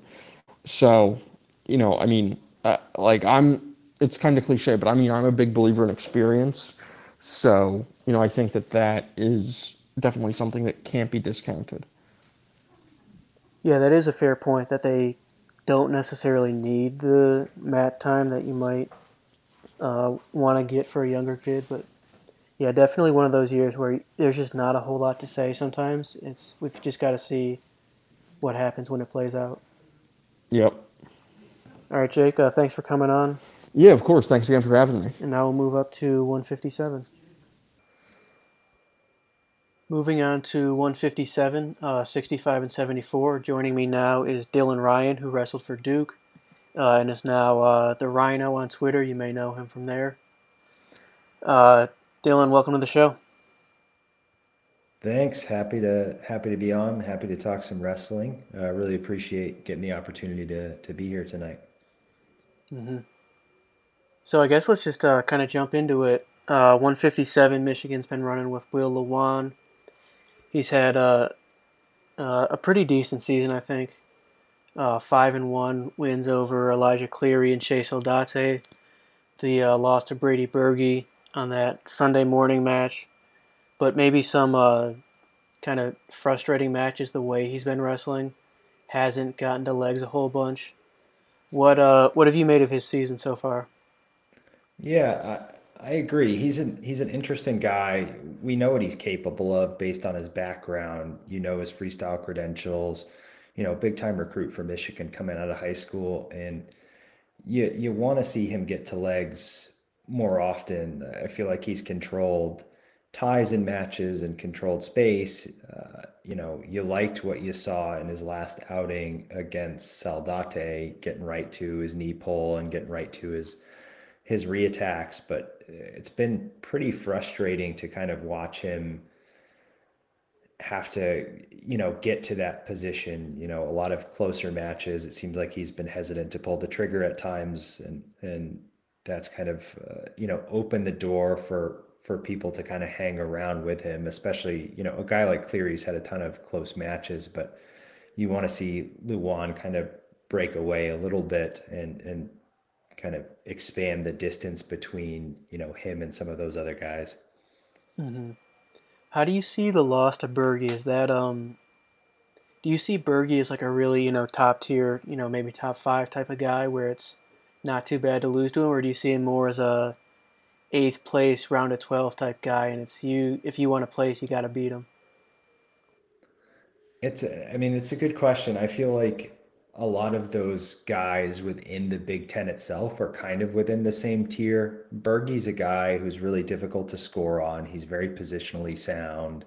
So, you know, I mean, uh, like I'm, it's kind of cliche, but I mean, I'm a big believer in experience. So, you know, I think that that is definitely something that can't be discounted. Yeah, that is a fair point that they don't necessarily need the mat time that you might uh, want to get for a younger kid, but yeah, definitely one of those years where there's just not a whole lot to say. Sometimes it's we've just got to see what happens when it plays out. Yep. All right, Jake. Uh, thanks for coming on. Yeah, of course. Thanks again for having me. And now we'll move up to 157. Moving on to 157, uh, 65 and 74. Joining me now is Dylan Ryan, who wrestled for Duke uh, and is now uh, the Rhino on Twitter. You may know him from there. Uh, Dylan, welcome to the show. Thanks. Happy to happy to be on. Happy to talk some wrestling. I really appreciate getting the opportunity to to be here tonight. Mm-hmm. So I guess let's just uh, kind of jump into it. Uh, 157, Michigan's been running with Will Lewan he's had uh, uh, a pretty decent season, I think. Uh, five and one wins over Elijah Cleary and Chase Saldate. The uh, loss to Brady Berge on that Sunday morning match, but maybe some uh, kind of frustrating matches. The way he's been wrestling hasn't gotten to legs a whole bunch. What uh, what have you made of his season so far? Yeah, I agree. He's an he's an interesting guy. We know what he's capable of based on his background. You know his freestyle credentials. You know, big time recruit for Michigan coming out of high school, and you you want to see him get to legs more often. I feel like he's controlled ties in matches and controlled space. Uh, you know, you liked what you saw in his last outing against Saldate, getting right to his knee pull and getting right to his his reattacks, but it's been pretty frustrating to kind of watch him have to, you know, get to that position. You know, a lot of closer matches. It seems like he's been hesitant to pull the trigger at times, and and that's kind of uh, you know opened the door for for people to kind of hang around with him. Especially, you know, a guy like Cleary's had a ton of close matches, but you want to see Lewan kind of break away a little bit and and kind of expand the distance between you know him and some of those other guys. Mm-hmm. How do you see the loss to Berge? Is that um, do you see Berge as like a really you know top tier, you know maybe top five type of guy where it's not too bad to lose to him, or do you see him more as a eighth place round of twelve type guy, and it's you if you want to place, you got to beat him. it's i mean, it's a good question. I feel like a lot of those guys within the Big Ten itself are kind of within the same tier. Berge's a guy who's really difficult to score on. He's very positionally sound.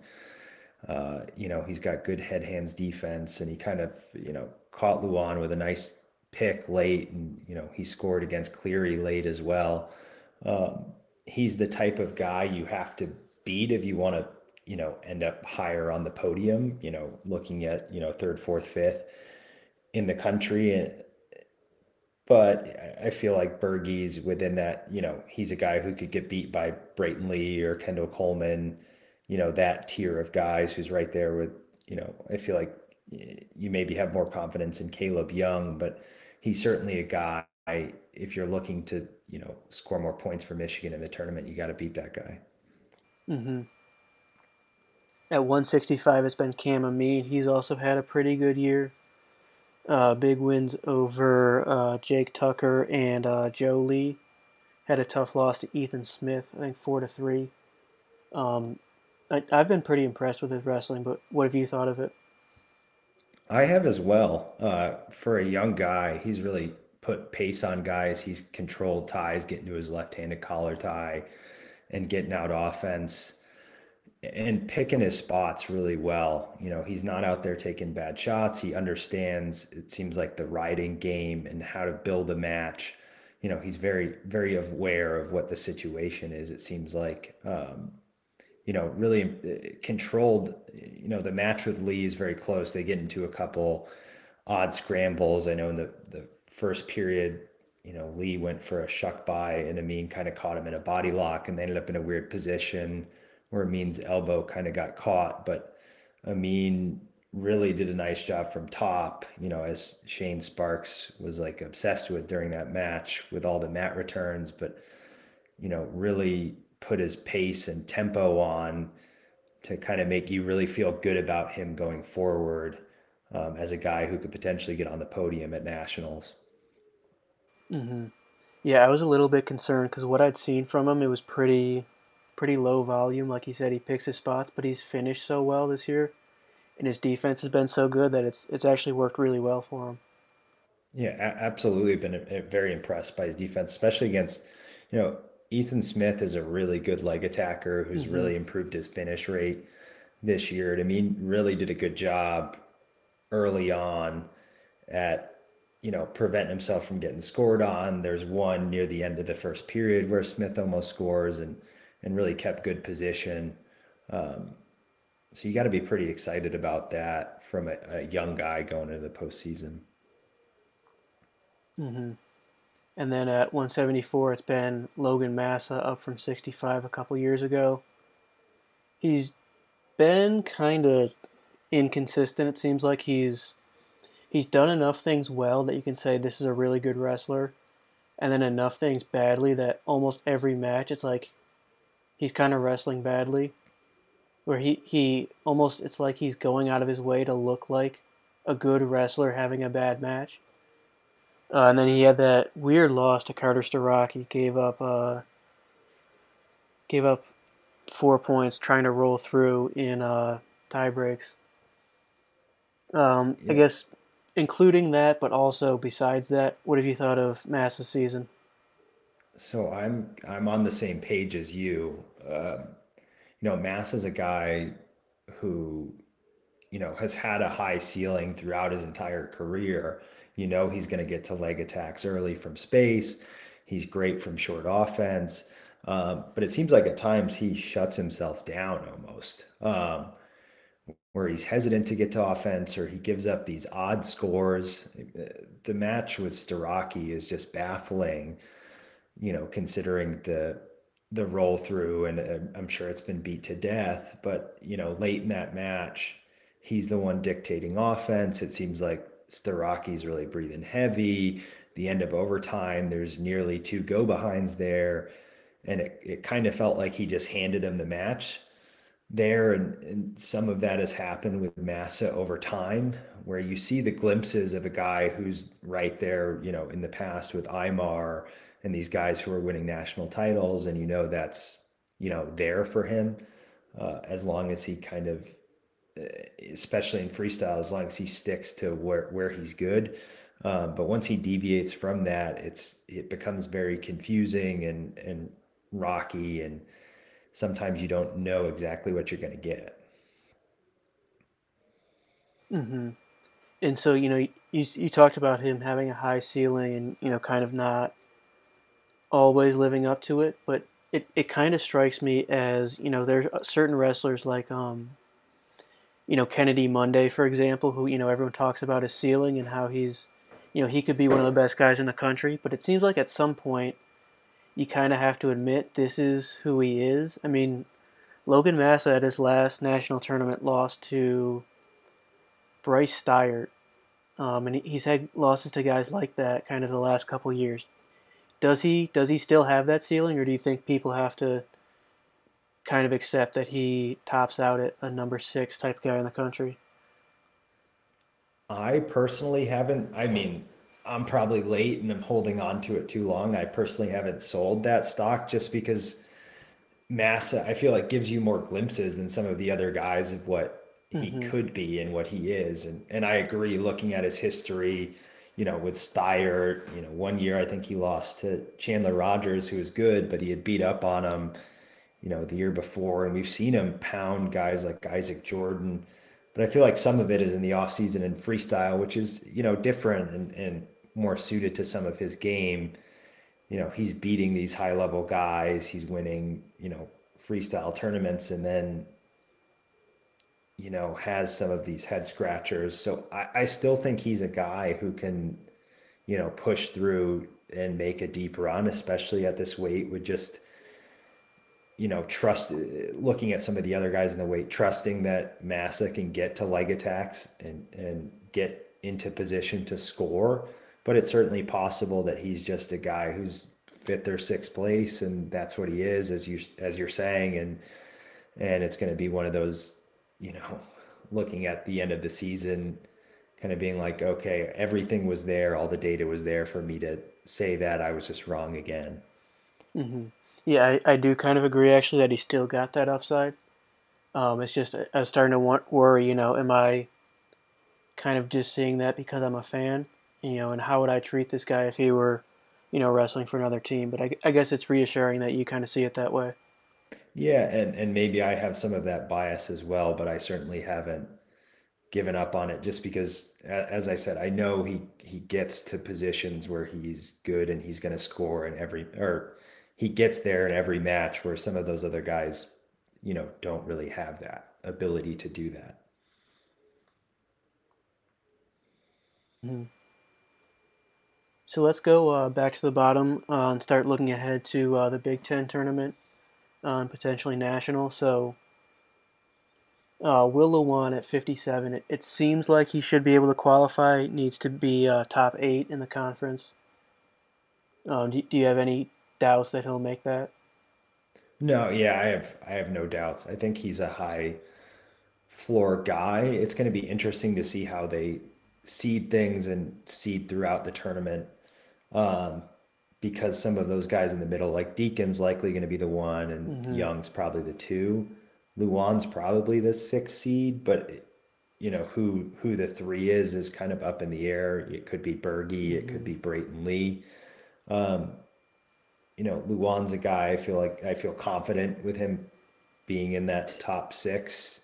Uh, you know, he's got good head hands defense, and he kind of, you know, caught Lewan with a nice pick late, and you know, he scored against Cleary late as well. Um, he's the type of guy you have to beat if you want to, you know, end up higher on the podium. You know, looking at you know third, fourth, fifth in the country. But I feel like Berge's within that, you know, he's a guy who could get beat by Brayton Lee or Kendall Coleman, you know, that tier of guys who's right there with, you know, I feel like you maybe have more confidence in Caleb Young, but he's certainly a guy. If you're looking to, you know, score more points for Michigan in the tournament, you got to beat that guy. Mm-hmm. At 165, it's been Cam Amine. He's also had a pretty good year. Uh, big wins over uh, Jake Tucker and uh, Joe Lee. Had a tough loss to Ethan Smith, I think four to three. Um, I, have been pretty impressed with his wrestling, but what have you thought of it? I have as well. Uh, for a young guy, he's really put pace on guys. He's controlled ties, getting to his left-handed collar tie, and getting out offense and picking his spots really well. You know, he's not out there taking bad shots. He understands, it seems like, the riding game and how to build a match. You know, he's very, very aware of what the situation is, it seems like. Um, you know, really uh, controlled. You know, the match with Lee is very close. They get into a couple odd scrambles. I know in the, the first period, you know, Lee went for a shuck by and Amine kind of caught him in a body lock and they ended up in a weird position where Amine's elbow kind of got caught. But Amine really did a nice job from top, you know, as Shane Sparks was like obsessed with during that match with all the mat returns, but, you know, really put his pace and tempo on to kind of make you really feel good about him going forward um, as a guy who could potentially get on the podium at nationals. Mm-hmm. Yeah, I was a little bit concerned because what I'd seen from him, it was pretty, pretty low volume. Like he said, he picks his spots, but he's finished so well this year, and his defense has been so good that it's it's actually worked really well for him. Yeah, a- absolutely. Been a very impressed by his defense, especially against, you know, Ethan Smith is a really good leg attacker who's mm-hmm. really improved his finish rate this year. I mean, really did a good job early on at you know preventing himself from getting scored on. There's one near the end of the first period where Smith almost scores and and really kept good position. Um, so you got to be pretty excited about that from a, a young guy going into the postseason. Mm-hmm. And then at 174, it's been Logan Massa up from 65 a couple years ago. He's been kind of inconsistent. It seems like he's he's done enough things well that you can say this is a really good wrestler, and then enough things badly that almost every match it's like he's kind of wrestling badly, where he he almost it's like he's going out of his way to look like a good wrestler having a bad match. Uh, and then he had that weird loss to Carter Starocci. Gave up uh, gave up four points trying to roll through in uh, tie breaks. Um, yeah. I guess including that, but also besides that, what have you thought of Massa's season? So I'm I'm on the same page as you. Uh, you know, Mass is a guy who, you know, has had a high ceiling throughout his entire career. You know, he's going to get to leg attacks early from space. He's great from short offense. Um, but it seems like at times he shuts himself down almost. Um, where he's hesitant to get to offense or he gives up these odd scores. The match with Starocci is just baffling, you know, considering the the roll through and uh, I'm sure it's been beat to death, but you know, late in that match, he's the one dictating offense. It seems like Starocci's really breathing heavy. The end of overtime, there's nearly two go behinds there. And it, it kind of felt like he just handed him the match there and, and, some of that has happened with Massa over time where you see the glimpses of a guy who's right there you know in the past with Imar and these guys who are winning national titles and you know that's you know there for him uh, as long as he kind of especially in freestyle as long as he sticks to where where he's good um, but once he deviates from that it's it becomes very confusing and and rocky and sometimes you don't know exactly what you're going to get. Mm-hmm. And so, you know, you, you talked about him having a high ceiling and, you know, kind of not always living up to it, but it, it kind of strikes me as, you know, there's certain wrestlers like, um, you know, Kennedy Monday, for example, who, you know, everyone talks about his ceiling and how he's, you know, he could be one of the best guys in the country, but it seems like at some point you kind of have to admit this is who he is. I mean, Logan Massa at his last national tournament lost to Bryce Steiert. Um, and he's had losses to guys like that kind of the last couple years. Does he does he still have that ceiling, or do you think people have to kind of accept that he tops out at a number six type guy in the country? I personally haven't. I mean, I'm probably late and I'm holding on to it too long. I personally haven't sold that stock just because Massa, I feel like gives you more glimpses than some of the other guys of what mm-hmm. he could be and what he is. And and I agree looking at his history, you know, with Steiert, you know, one year I think he lost to Chandler Rogers, who was good, but he had beat up on him, you know, the year before. And we've seen him pound guys like Isaac Jordan. But I feel like some of it is in the offseason and freestyle, which is, you know, different and and more suited to some of his game. You know, he's beating these high level guys, he's winning, you know, freestyle tournaments, and then you know, has some of these head scratchers. So I, I still think he's a guy who can, you know, push through and make a deep run, especially at this weight with just, you know, trust looking at some of the other guys in the weight, trusting that Massa can get to leg attacks and, and get into position to score. But it's certainly possible that he's just a guy who's fifth or sixth place, and that's what he is, as you as you're saying, and and it's going to be one of those, you know, looking at the end of the season, kind of being like, okay, everything was there, all the data was there for me to say that I was just wrong again. Mm-hmm. Yeah, I, I do kind of agree actually that he still got that upside. Um, it's just I was starting to want, worry, you know, am I kind of just seeing that because I'm a fan, you know, and how would I treat this guy if he were, you know, wrestling for another team? But I, I guess it's reassuring that you kind of see it that way. Yeah, and and maybe I have some of that bias as well, but I certainly haven't given up on it just because as I said, I know he he gets to positions where he's good and he's going to score in every or he gets there in every match where some of those other guys, you know, don't really have that ability to do that. Mm-hmm. So let's go uh, back to the bottom uh, and start looking ahead to uh, the Big Ten tournament uh, and potentially national. So uh, Will at 57, it, it, seems like he should be able to qualify. Needs to be uh, top eight in the conference. Um, do, do you have any doubts that he'll make that? No, yeah, I have I have no doubts. I think he's a high floor guy. It's going to be interesting to see how they seed things and seed throughout the tournament. Um, because some of those guys in the middle, like Deakin's likely going to be the one, and mm-hmm. Young's probably the two. Lewan's probably the sixth seed, but you know who who the three is is kind of up in the air. It could be mm-hmm. it could be mm-hmm. Brayton Lee. Um, you know, Lewan's a guy I feel like I feel confident with him being in that top six.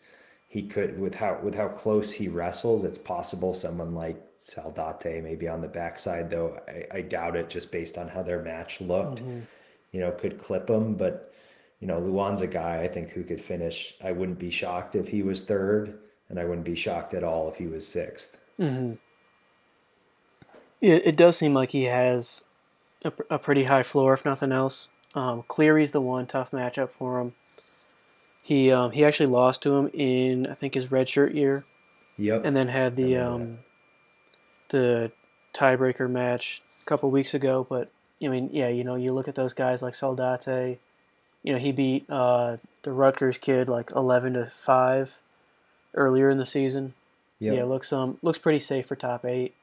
He could with how with how close he wrestles, it's possible someone like Saldate maybe on the backside, though I, I doubt it just based on how their match looked. Mm-hmm. You know, could clip him, but you know, Lewan's a guy I think who could finish. I wouldn't be shocked if he was third, and I wouldn't be shocked at all if he was 6th mm-hmm. It, it does seem like he has a, a pretty high floor, if nothing else. Um, Cleary's the one tough matchup for him. He um, he actually lost to him in I think his redshirt year. Yep. And then had the um, the tiebreaker match a couple weeks ago. But I mean, yeah, you know, you look at those guys like Saldate. you know, he beat uh, the Rutgers kid like eleven to five earlier in the season. So yeah, looks um looks pretty safe for top eight.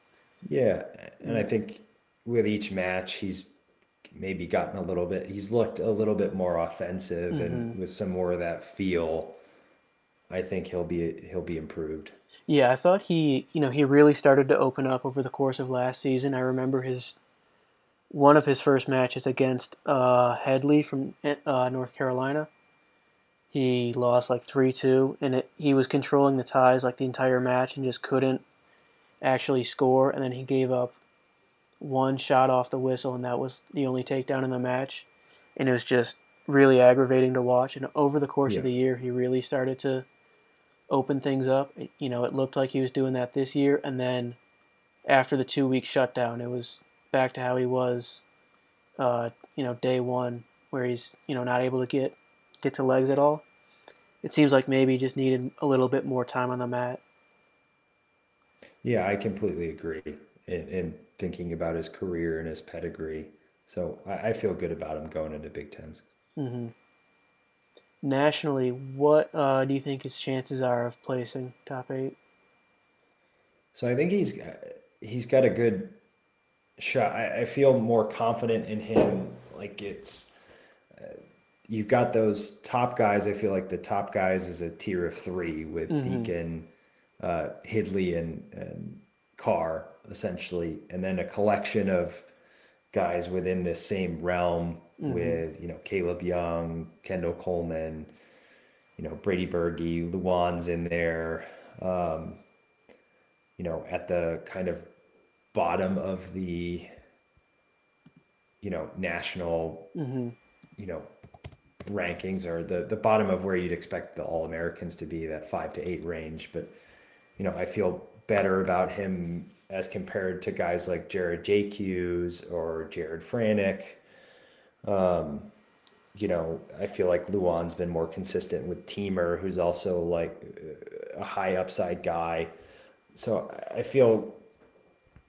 Yeah, and I think with each match he's maybe gotten a little bit he's looked a little bit more offensive mm-hmm. and with some more of that feel I think he'll be he'll be improved. Yeah, I thought he, you know, he really started to open up over the course of last season. I remember his one of his first matches against uh, Hidlay from uh, North Carolina. He lost like 3 2, and it, he was controlling the ties like the entire match and just couldn't actually score. And then he gave up one shot off the whistle, and that was the only takedown in the match. And it was just really aggravating to watch. And over the course yeah. of the year, he really started to open things up. It, you know, it looked like he was doing that this year, and then after the two week shutdown, it was back to how he was, uh, you know, day one, where he's you know not able to get get to legs at all. It seems like maybe he just needed a little bit more time on the mat. Yeah, I completely agree. And, in thinking about his career and his pedigree, so I, I feel good about him going into Big 10s mm-hmm. Nationally, what uh, do you think his chances are of placing top eight? So I think he's he's got a good shot. I, I feel more confident in him. Like it's, uh, you've got those top guys. I feel like the top guys is a tier of three with mm-hmm. Deakin, uh, Hidlay, and, and Carr essentially, and then a collection of guys within this same realm mm-hmm. with you know Caleb Young, Kendall Coleman, you know Brady Berge, Lewan's in there. Um, you know, at the kind of bottom of the you know national mm-hmm. you know rankings or the the bottom of where you'd expect the All Americans to be, that five to eight range. But you know, I feel better about him as compared to guys like Jarrett Jacques or Jared Franek. Um, you know, I feel like Lewan's been more consistent with Teamer, who's also like a high upside guy. So I feel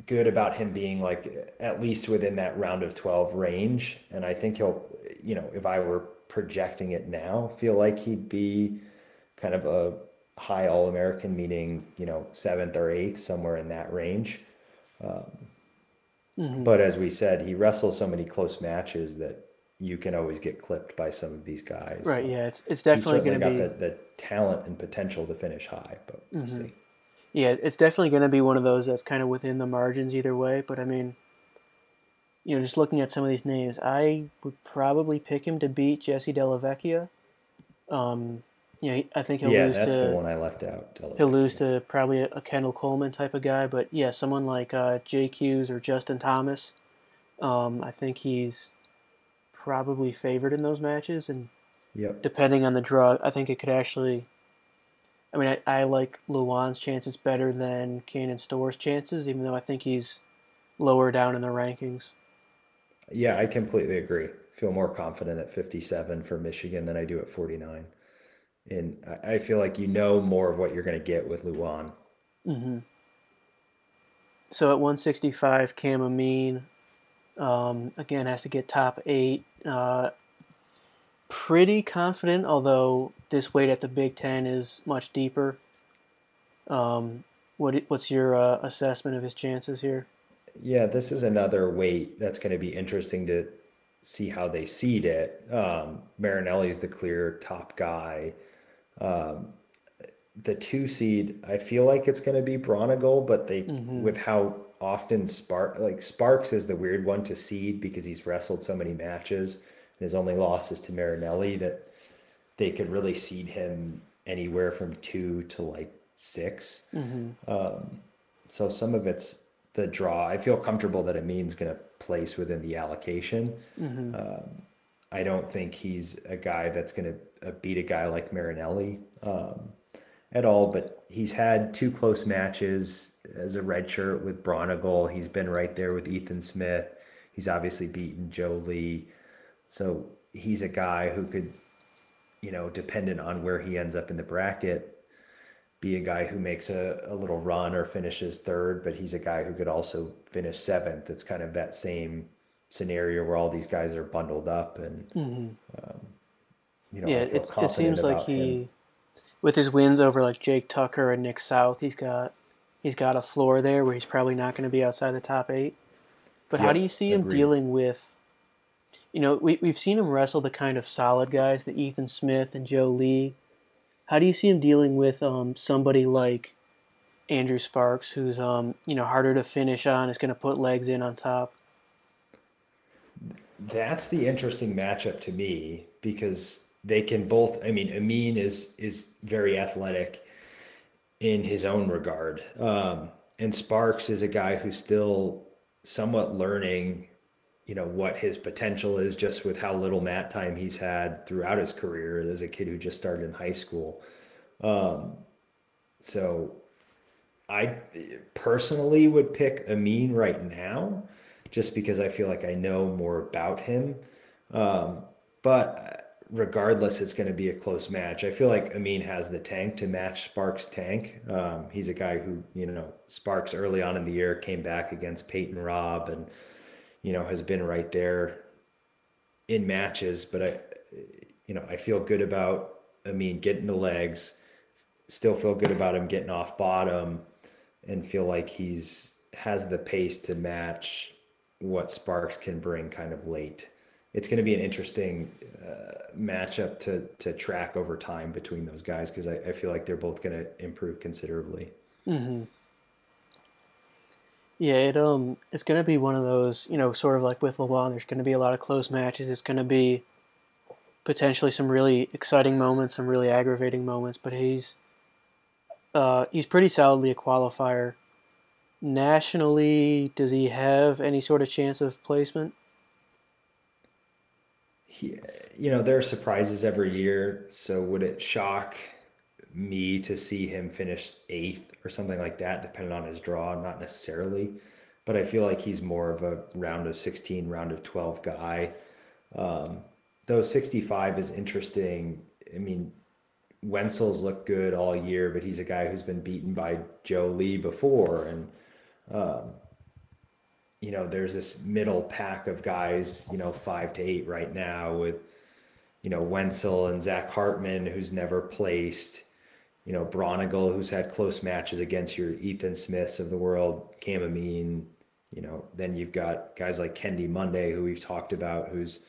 good about him being like at least within that round of 12 range. And I think he'll, you know, if I were projecting it now, feel like he'd be kind of a high All American, meaning, you know, seventh or eighth, somewhere in that range. Um, mm-hmm. But as we said, he wrestles so many close matches that you can always get clipped by some of these guys. Right. Yeah. It's it's definitely going to be got the, the talent and potential to finish high, but we'll mm-hmm. see. Yeah, it's definitely going to be one of those that's kind of within the margins either way. But I mean, you know, just looking at some of these names, I would probably pick him to beat Jesse Dellavecchia. Um, you know, I think he'll yeah, lose that's to. the one I left out. He'll lose to probably a, a, Kendall Coleman type of guy, but yeah, someone like uh, JQ's or Justin Thomas. Um, I think he's probably favored in those matches, and yep. depending on the drug, I think it could actually. I mean, I, I like Lewan's chances better than Cannon Storr's chances, even though I think he's lower down in the rankings. Yeah, I completely agree. Feel more confident at 57 for Michigan than I do at 49 and I feel like you know more of what you're going to get with Lewan. Mm-hmm. So at 165, Cam Amine, um, again, has to get top eight. Uh, pretty confident, although this weight at the Big Ten is much deeper. Um, what what's your uh, assessment of his chances here? Yeah, this is another weight that's going to be interesting to see how they seed it. Um, Marinelli's the clear top guy. Um, the two seed, I feel like it's going to be Braunagel, but they mm-hmm. with how often Spark like Sparks is the weird one to seed because he's wrestled so many matches and his only loss is to Marinelli that they could really seed him anywhere from two to like 6 mm-hmm. um, so some of it's the draw. I feel comfortable that Amine's going to place within the allocation. Mm-hmm. Um, I don't think he's a guy that's going to uh, beat a guy like Marinelli um, at all, but he's had two close matches as a redshirt with Braunagel. He's been right there with Ethan Smith. He's obviously beaten Joe Lee. So he's a guy who could, you know, dependent on where he ends up in the bracket, be a guy who makes a, a little run or finishes third, but he's a guy who could also finish seventh. It's kind of that same scenario where all these guys are bundled up and mm-hmm. um, you know, yeah, it seems like he, him. with his wins over like Jake Tucker and Nick South, he's got he's got a floor there where he's probably not going to be outside the top eight. But yep, how do you see him agreed. dealing with? You know, we we've seen him wrestle the kind of solid guys, the Ethan Smith and Joe Lee. How do you see him dealing with um, somebody like Andrew Sparks, who's um, you know harder to finish on, is going to put legs in on top? That's the interesting matchup to me because they can both. I mean, Amine is is very athletic in his own regard, um, and Sparks is a guy who's still somewhat learning. You know what his potential is just with how little mat time he's had throughout his career as a kid who just started in high school. Um, so I personally would pick Amine right now just because I feel like I know more about him. Um, but regardless, it's going to be a close match. I feel like Amine has the tank to match Sparks' tank. Um, he's a guy who, you know, Sparks early on in the year came back against Peyton Robb and, you know, has been right there in matches. But I, you know, I feel good about Amine getting the legs, still feel good about him getting off bottom and feel like he's has the pace to match what Sparks can bring kind of late it's going to be an interesting uh, matchup to to track over time between those guys because I, I, feel like they're both going to improve considerably. Mm-hmm. Yeah, it um, it's going to be one of those, you know, sort of like with Lewan. There's going to be a lot of close matches. It's going to be potentially some really exciting moments, some really aggravating moments. But he's uh, he's pretty solidly a qualifier. Nationally, does he have any sort of chance of placement? he you know, there are surprises every year. So would it shock me to see him finish eighth or something like that, depending on his draw? Not necessarily, but I feel like he's more of a round of 16, round of 12 guy. Um, though 65 is interesting. I mean, Wenzel's looked good all year, but he's a guy who's been beaten by Joe Lee before. And, um, you know, there's this middle pack of guys, you know, five to eight right now with, you know, Wenzel and Zach Hartman, who's never placed, you know, Braunagel, who's had close matches against your Ethan Smiths of the world, Cam Amine, you know, then you've got guys like Kendi Monday, who we've talked about, who's,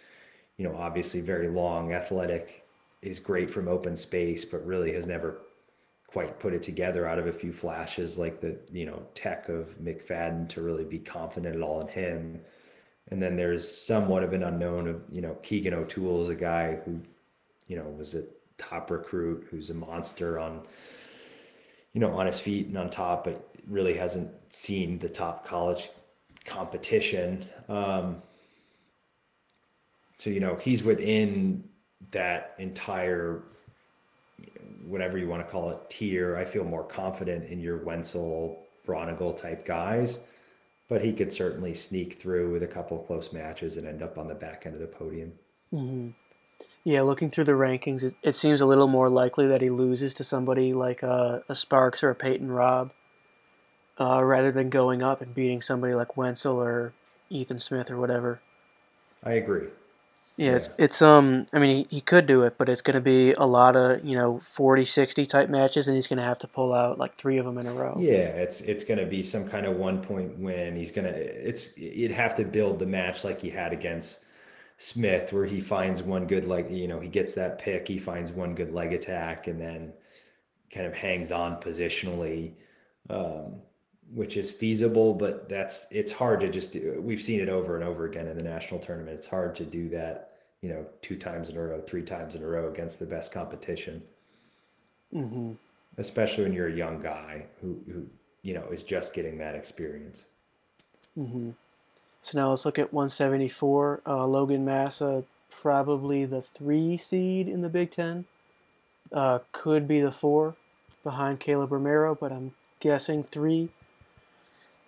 you know, obviously very long, athletic, is great from open space, but really has never quite put it together out of a few flashes like the you know tech of McFadden to really be confident at all in him. And then there's somewhat of an unknown of you know Keegan O'Toole is a guy who you know was a top recruit who's a monster on you know on his feet and on top, but really hasn't seen the top college competition. Um, so you know he's within that entire whatever you want to call it tier. I feel more confident in your wenzel braunagel type guys but he could certainly sneak through with a couple of close matches and end up on the back end of the podium. Mm-hmm. yeah looking through the rankings it, it, seems a little more likely that he loses to somebody like a, a sparks or a peyton robb uh, rather than going up and beating somebody like wenzel or ethan smith or whatever. I agree yeah, it's it's um. I mean, he, he could do it, but it's going to be a lot of you know 40, 60 type matches, and he's going to have to pull out like three of them in a row. Yeah, it's it's going to be some kind of one point win. He's gonna it's you'd have to build the match like he had against Smith, where he finds one good like You know, he gets that pick, he finds one good leg attack, and then kind of hangs on positionally. Um, which is feasible, but that's it's hard to just do. We've seen it over and over again in the national tournament. It's hard to do that, you know, two times in a row, three times in a row against the best competition. Mm-hmm. Especially when you're a young guy who, who you know is just getting that experience. Mm-hmm. So now let's look at 174. Uh, Logan Massa, probably the three seed in the Big Ten. Uh, could be the four behind Kaleb Romero, but I'm guessing three.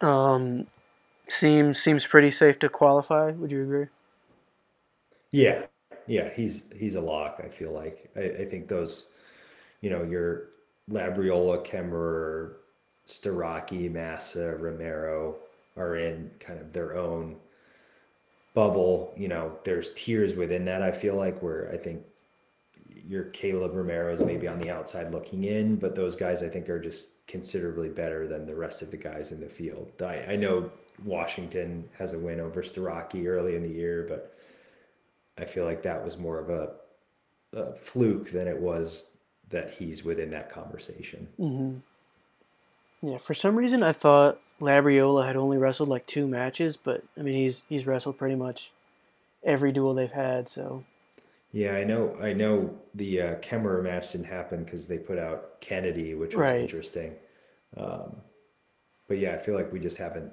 Um, seems seems pretty safe to qualify. Would you agree? Yeah, yeah, he's he's a lock. I feel like I, I think those, you know, your Labriola, Kemerer, Starocci, Massa, Romero are in kind of their own bubble. You know, there's tiers within that. I feel like where I think your Kaleb Romero is maybe on the outside looking in, but those guys I think are just considerably better than the rest of the guys in the field. I, I know Washington has a win over Starocci early in the year, but I feel like that was more of a, a fluke than it was that he's within that conversation. Mm-hmm. Yeah, for some reason I thought Labriola had only wrestled like two matches, but I mean he's he's wrestled pretty much every duel they've had. So yeah, I know. I know the uh, Kemerer match didn't happen because they put out Kennedy, which was right. interesting. Um, but yeah, I feel like we just haven't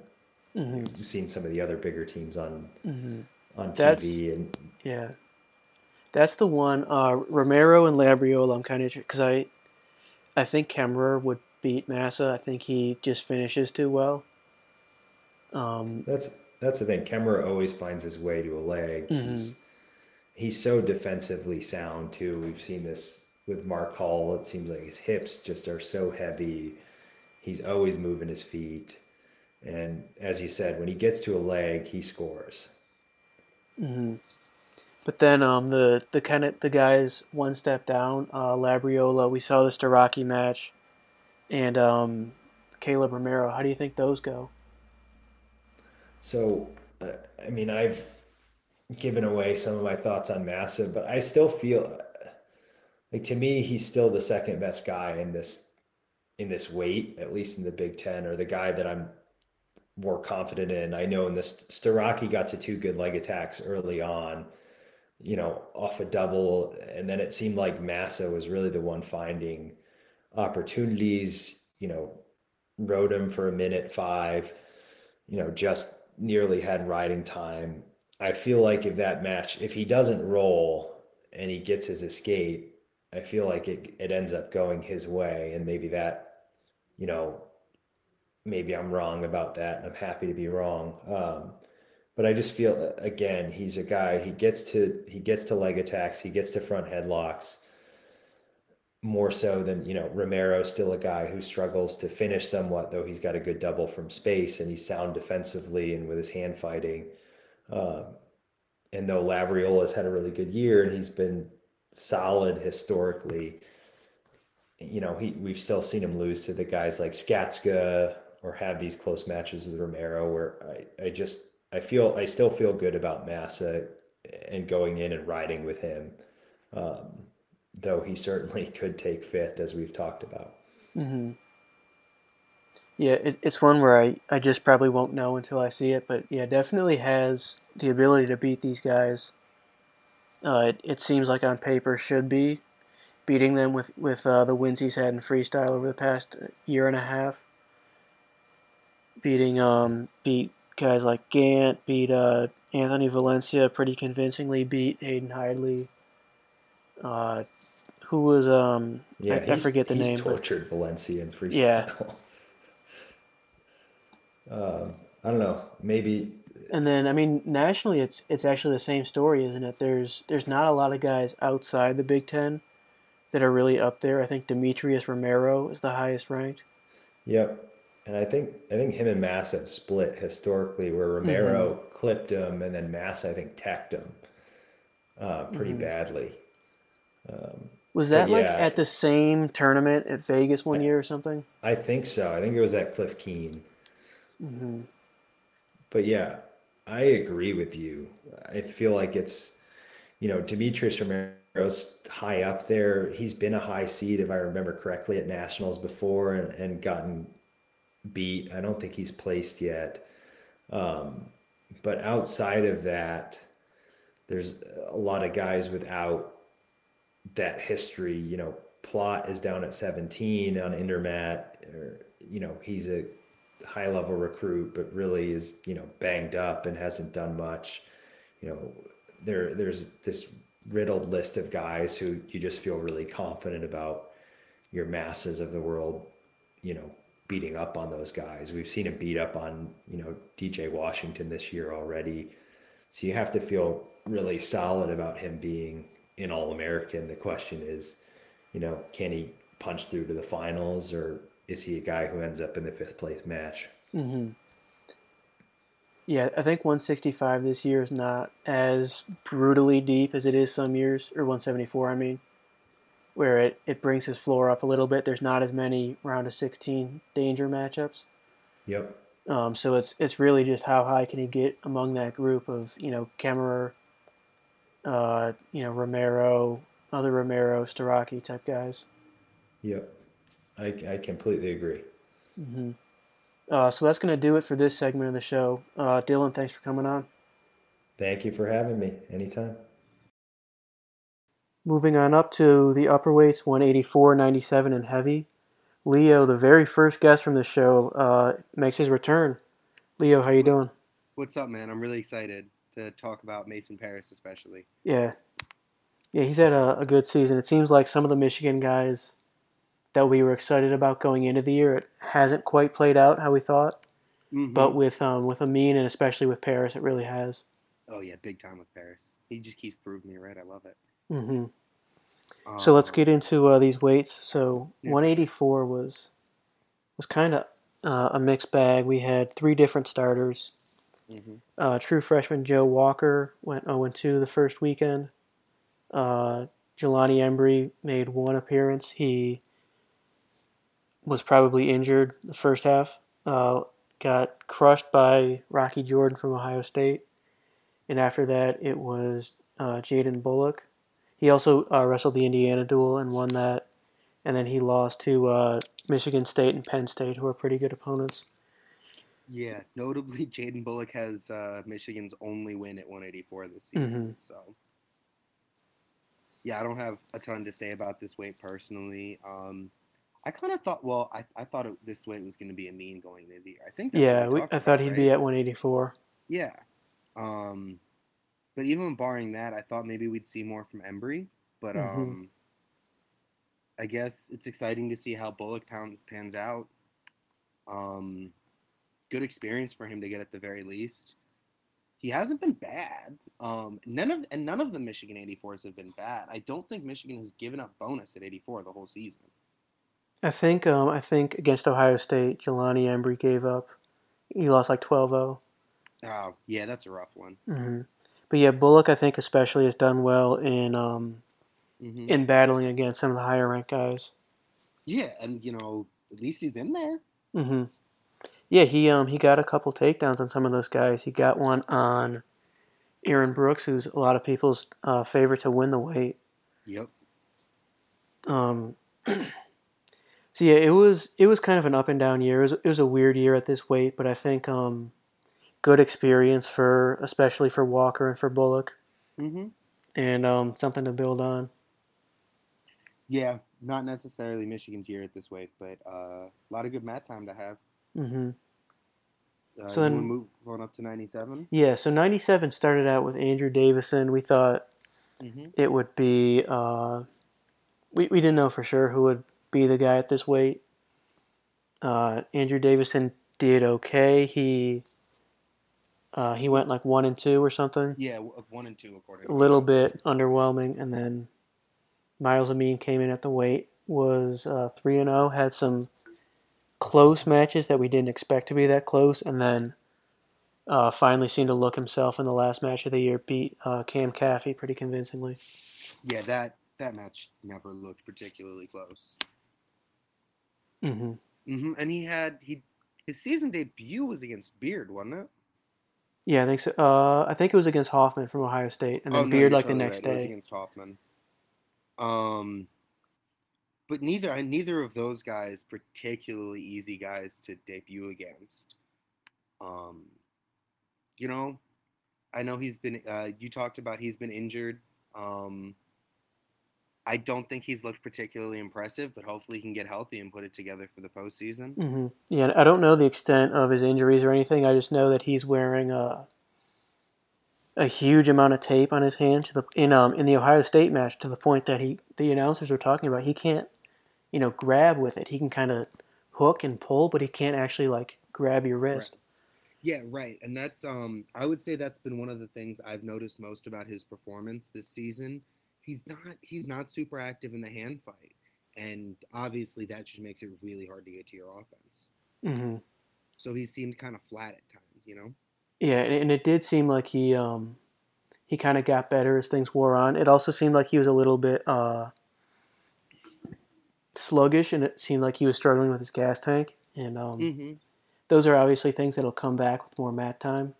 mm-hmm. seen some of the other bigger teams on mm-hmm. On that's, TV. And yeah, that's the one. Uh, Romero and Labriola. I'm kind of because I, I think Kemerer would beat Massa. I think he just finishes too well. Um, that's that's the thing. Kemerer always finds his way to a leg. Mm-hmm. He's he's so defensively sound too. We've seen this with Mark Hall. It seems like his hips just are so heavy. He's always moving his feet. And as you said, when he gets to a leg, he scores. Mm-hmm. But then um, the the kind of the guys one step down, uh, Labriola. We saw the Starocci match, and um, Kaleb Romero. How do you think those go? So, uh, I mean, I've given away some of my thoughts on Massive, but I still feel like to me he's still the second best guy in this in this weight, at least in the Big Ten, or the guy that I'm more confident in. I know in this Starocci got to two good leg attacks early on, you know, off a double, and then it seemed like Massa was really the one finding opportunities. You know, rode him for a minute five. You know, just nearly had riding time I feel like if that match, if he doesn't roll, and he gets his escape, I feel like it it ends up going his way, and maybe that, you know, maybe I'm wrong about that. and I'm happy to be wrong. Um, but I just feel again, he's a guy. He gets to he gets to leg attacks. He gets to front headlocks more so than you know Romero's still a guy who struggles to finish somewhat, though he's got a good double from space and he's sound defensively and with his hand fighting. Um, and though Labriola's had a really good year and he's been solid historically, you know he we've still seen him lose to the guys like Skatska or have these close matches with Romero where I, I just I feel I still feel good about Massa and going in and riding with him. Um, though he certainly could take fifth, as we've talked about. Mm-hmm. Yeah, it, it's one where I, I just probably won't know until I see it, but yeah, definitely has the ability to beat these guys. Uh, it, it seems like on paper should be beating them with with uh, the wins he's had in freestyle over the past year and a half. Beating um beat guys like Gant, beat uh, Anthony Valencia pretty convincingly, beat Hayden Hidlay. Uh, who was um Yeah, I, I forget the he's name. but- tortured Valencia in freestyle. Yeah. um, I don't know. Maybe And then I mean nationally it's it's actually the same story, isn't it? There's there's not a lot of guys outside the Big Ten that are really up there. I think Demetrius Romero is the highest ranked. Yep. And I think I think him and Mass have split historically, where Romero clipped him, and then Mass I think tacked him uh, pretty Mhm. badly. Um, Was that like yeah. at the same tournament at Vegas one year or something? I think so. I think it was at Cliff Keen. hmm But yeah, I agree with you. I feel like it's, you know, Demetrius Romero's high up there. He's been a high seed, if I remember correctly, at nationals before and, and gotten beat. I don't think he's placed yet. Um, but outside of that, there's a lot of guys without that history. You know, Plott is down at 17 on Intermat. Or, you know, he's a high level recruit, but really is you know banged up and hasn't done much. You know, there there's this riddled list of guys who you just feel really confident about your masses of the world. You know, beating up on those guys. We've seen him beat up on you know DJ Washington this year already. So you have to feel really solid about him being an All American. The question is, you know, can he punch through to the finals or is he a guy who ends up in the fifth place match? Mm-hmm. Yeah, I think 165 this year is not as brutally deep as it is some years, or 174, I mean, where it, it brings his floor up a little bit. There's not as many round of 16 danger matchups. Yep. Um, so it's it's really just how high can he get among that group of you know Kemerer, uh, you know Romero, other Romero, Starocci type guys. Yep. I, I completely agree. hmm Uh, so that's gonna do it for this segment of the show. Uh, Dylan, thanks for coming on. Thank you for having me. Anytime. Moving on up to the upper weights, 184, 97, and heavy. Leo, the very first guest from the show, uh, makes his return. Leo, how you doing? What's up, man? I'm really excited to talk about Mason Parris, especially. Yeah, yeah, he's had a, a good season. It seems like some of the Michigan guys that we were excited about going into the year, it hasn't quite played out how we thought. Mhm. But with um, with Amin and especially with Parris, it really has. oh yeah, big time with Parris. He just keeps proving me right. I love it. Hmm So let's Um, get into uh, these weights. So Yeah. 184 was was kind of uh, a mixed bag. We had three different starters. mhm. Uh, true freshman Joe Walker went 0 2 the first weekend. Uh, Jelani Embree made one appearance. He was probably injured the first half. Uh, got crushed by Rocky Jordan from Ohio State. And after that, it was uh, Jaden Bullock. He also uh, wrestled the Indiana duel and won that. And then he lost to uh, Michigan State and Penn State, who are pretty good opponents. Yeah, notably, Jaden Bullock has uh, Michigan's only win at 184 this season. So, yeah, I don't have a ton to say about this weight personally. Um, I kind of thought, well, I, I thought it, this weight was going to be Amine going into the year. I think. That's Yeah, we, I thought about, he'd right? be at 184. Yeah. Um, but even barring that, I thought maybe we'd see more from Embree. But Mhm. um, I guess it's exciting to see how Bullock pans, pans out. Um, good experience for him to get at the very least. He hasn't been bad. Um, none of and none of the Michigan 84s have been bad. I don't think Michigan has given up bonus at 84 the whole season. I think um, I think against Ohio State, Jelani Embree gave up. He lost like 12-0. Oh, yeah, that's a rough one. hmm But yeah, Bullock I think especially has done well in um, hmm in battling against some of the higher ranked guys. Yeah, and you know, at least he's in there. hmm Yeah, he um he got a couple takedowns on some of those guys. He got one on Aaron Brooks, who's a lot of people's uh, favorite to win the weight. Yep. Um, so yeah, it was it was kind of an up and down year. It was, it was a weird year at this weight, but I think um, good experience for especially for Walker and for Bullock, hmm and um, something to build on. Yeah, not necessarily Michigan's year at this weight, but uh, a lot of good mat time to have. hmm Uh, So then- move going up to 97. Yeah, so '97 started out with Andrew Davison. We thought Mm-hmm. it would be. Uh, we we didn't know for sure who would be the guy at this weight. Uh, Andrew Davison did okay. He uh, he went like one and two or something. Yeah, of one and two according. To a little bit underwhelming, and then Myles Amine came in at the weight was uh, three and zero. Had some close matches that we didn't expect to be that close, and then uh, finally seemed to look himself in the last match of the year. Beat uh, Cam Caffey pretty convincingly. Yeah, that that match never looked particularly close. hmm hmm And he had he his season debut was against Beard, wasn't it? Yeah, I think so. Uh, I think it was against Hoffman from Ohio State, and then Oh, no, Beard like the next right. It was day. against Hoffman. Um, but neither neither of those guys particularly easy guys to debut against. Um, you know, I know he's been. Uh, you talked about he's been injured. Um, I don't think he's looked particularly impressive, but hopefully he can get healthy and put it together for the postseason. hmm Yeah, I don't know the extent of his injuries or anything. I just know that he's wearing a a huge amount of tape on his hand to the in um in the Ohio State match to the point that he the announcers were talking about he can't you know grab with it. He can kind of hook and pull, but he can't actually like grab your wrist. Yeah, right. And that's um I would say that's been one of the things I've noticed most about his performance this season. He's not he's not super active in the hand fight. And obviously that just makes it really hard to get to your offense. hmm So he seemed kind of flat at times, you know? Yeah, and and it did seem like he um he kind of got better as things wore on. It also seemed like he was a little bit uh sluggish, and it seemed like he was struggling with his gas tank. And um, Mm-hmm. those are obviously things that'll come back with more mat time.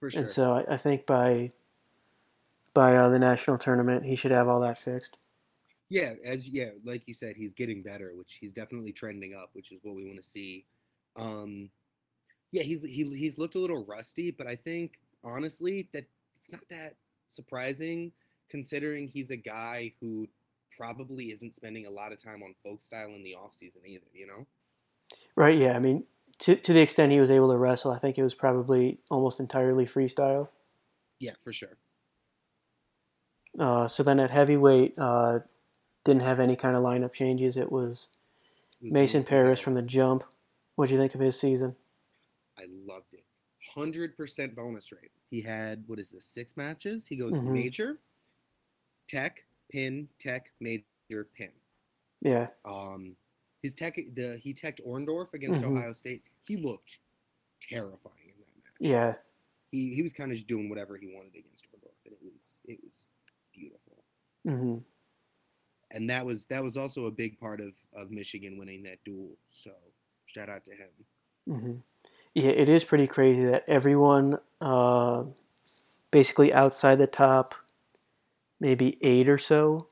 For sure. And so I, I think by by uh, the national tournament, he should have all that fixed. Yeah, as yeah, like you said, he's getting better, which he's definitely trending up, which is what we want to see. Um, yeah, he's he, he's looked a little rusty, but I think honestly that it's not that surprising considering he's a guy who probably isn't spending a lot of time on folk style in the off season either. You know? Right? Yeah. I mean, to to the extent he was able to wrestle, I think it was probably almost entirely freestyle. Yeah, for sure. Uh, so then at heavyweight, uh, didn't have any kind of lineup changes. It was Mason Parris from the jump. What do you think of his season? I loved it. Hundred percent bonus rate. He had what is this? Six matches. He goes Mhm. major, tech, pin, tech, major, pin. Yeah. Um, his tech, the he teched Orndorff against Mhm. Ohio State. He looked terrifying in that match. Yeah. He he was kind of just doing whatever he wanted against Orndorff, and it was it was beautiful. hmm And that was that was also a big part of of Michigan winning that duel. So shout out to him. hmm Yeah, it is pretty crazy that everyone, uh, basically outside the top, maybe eight or so,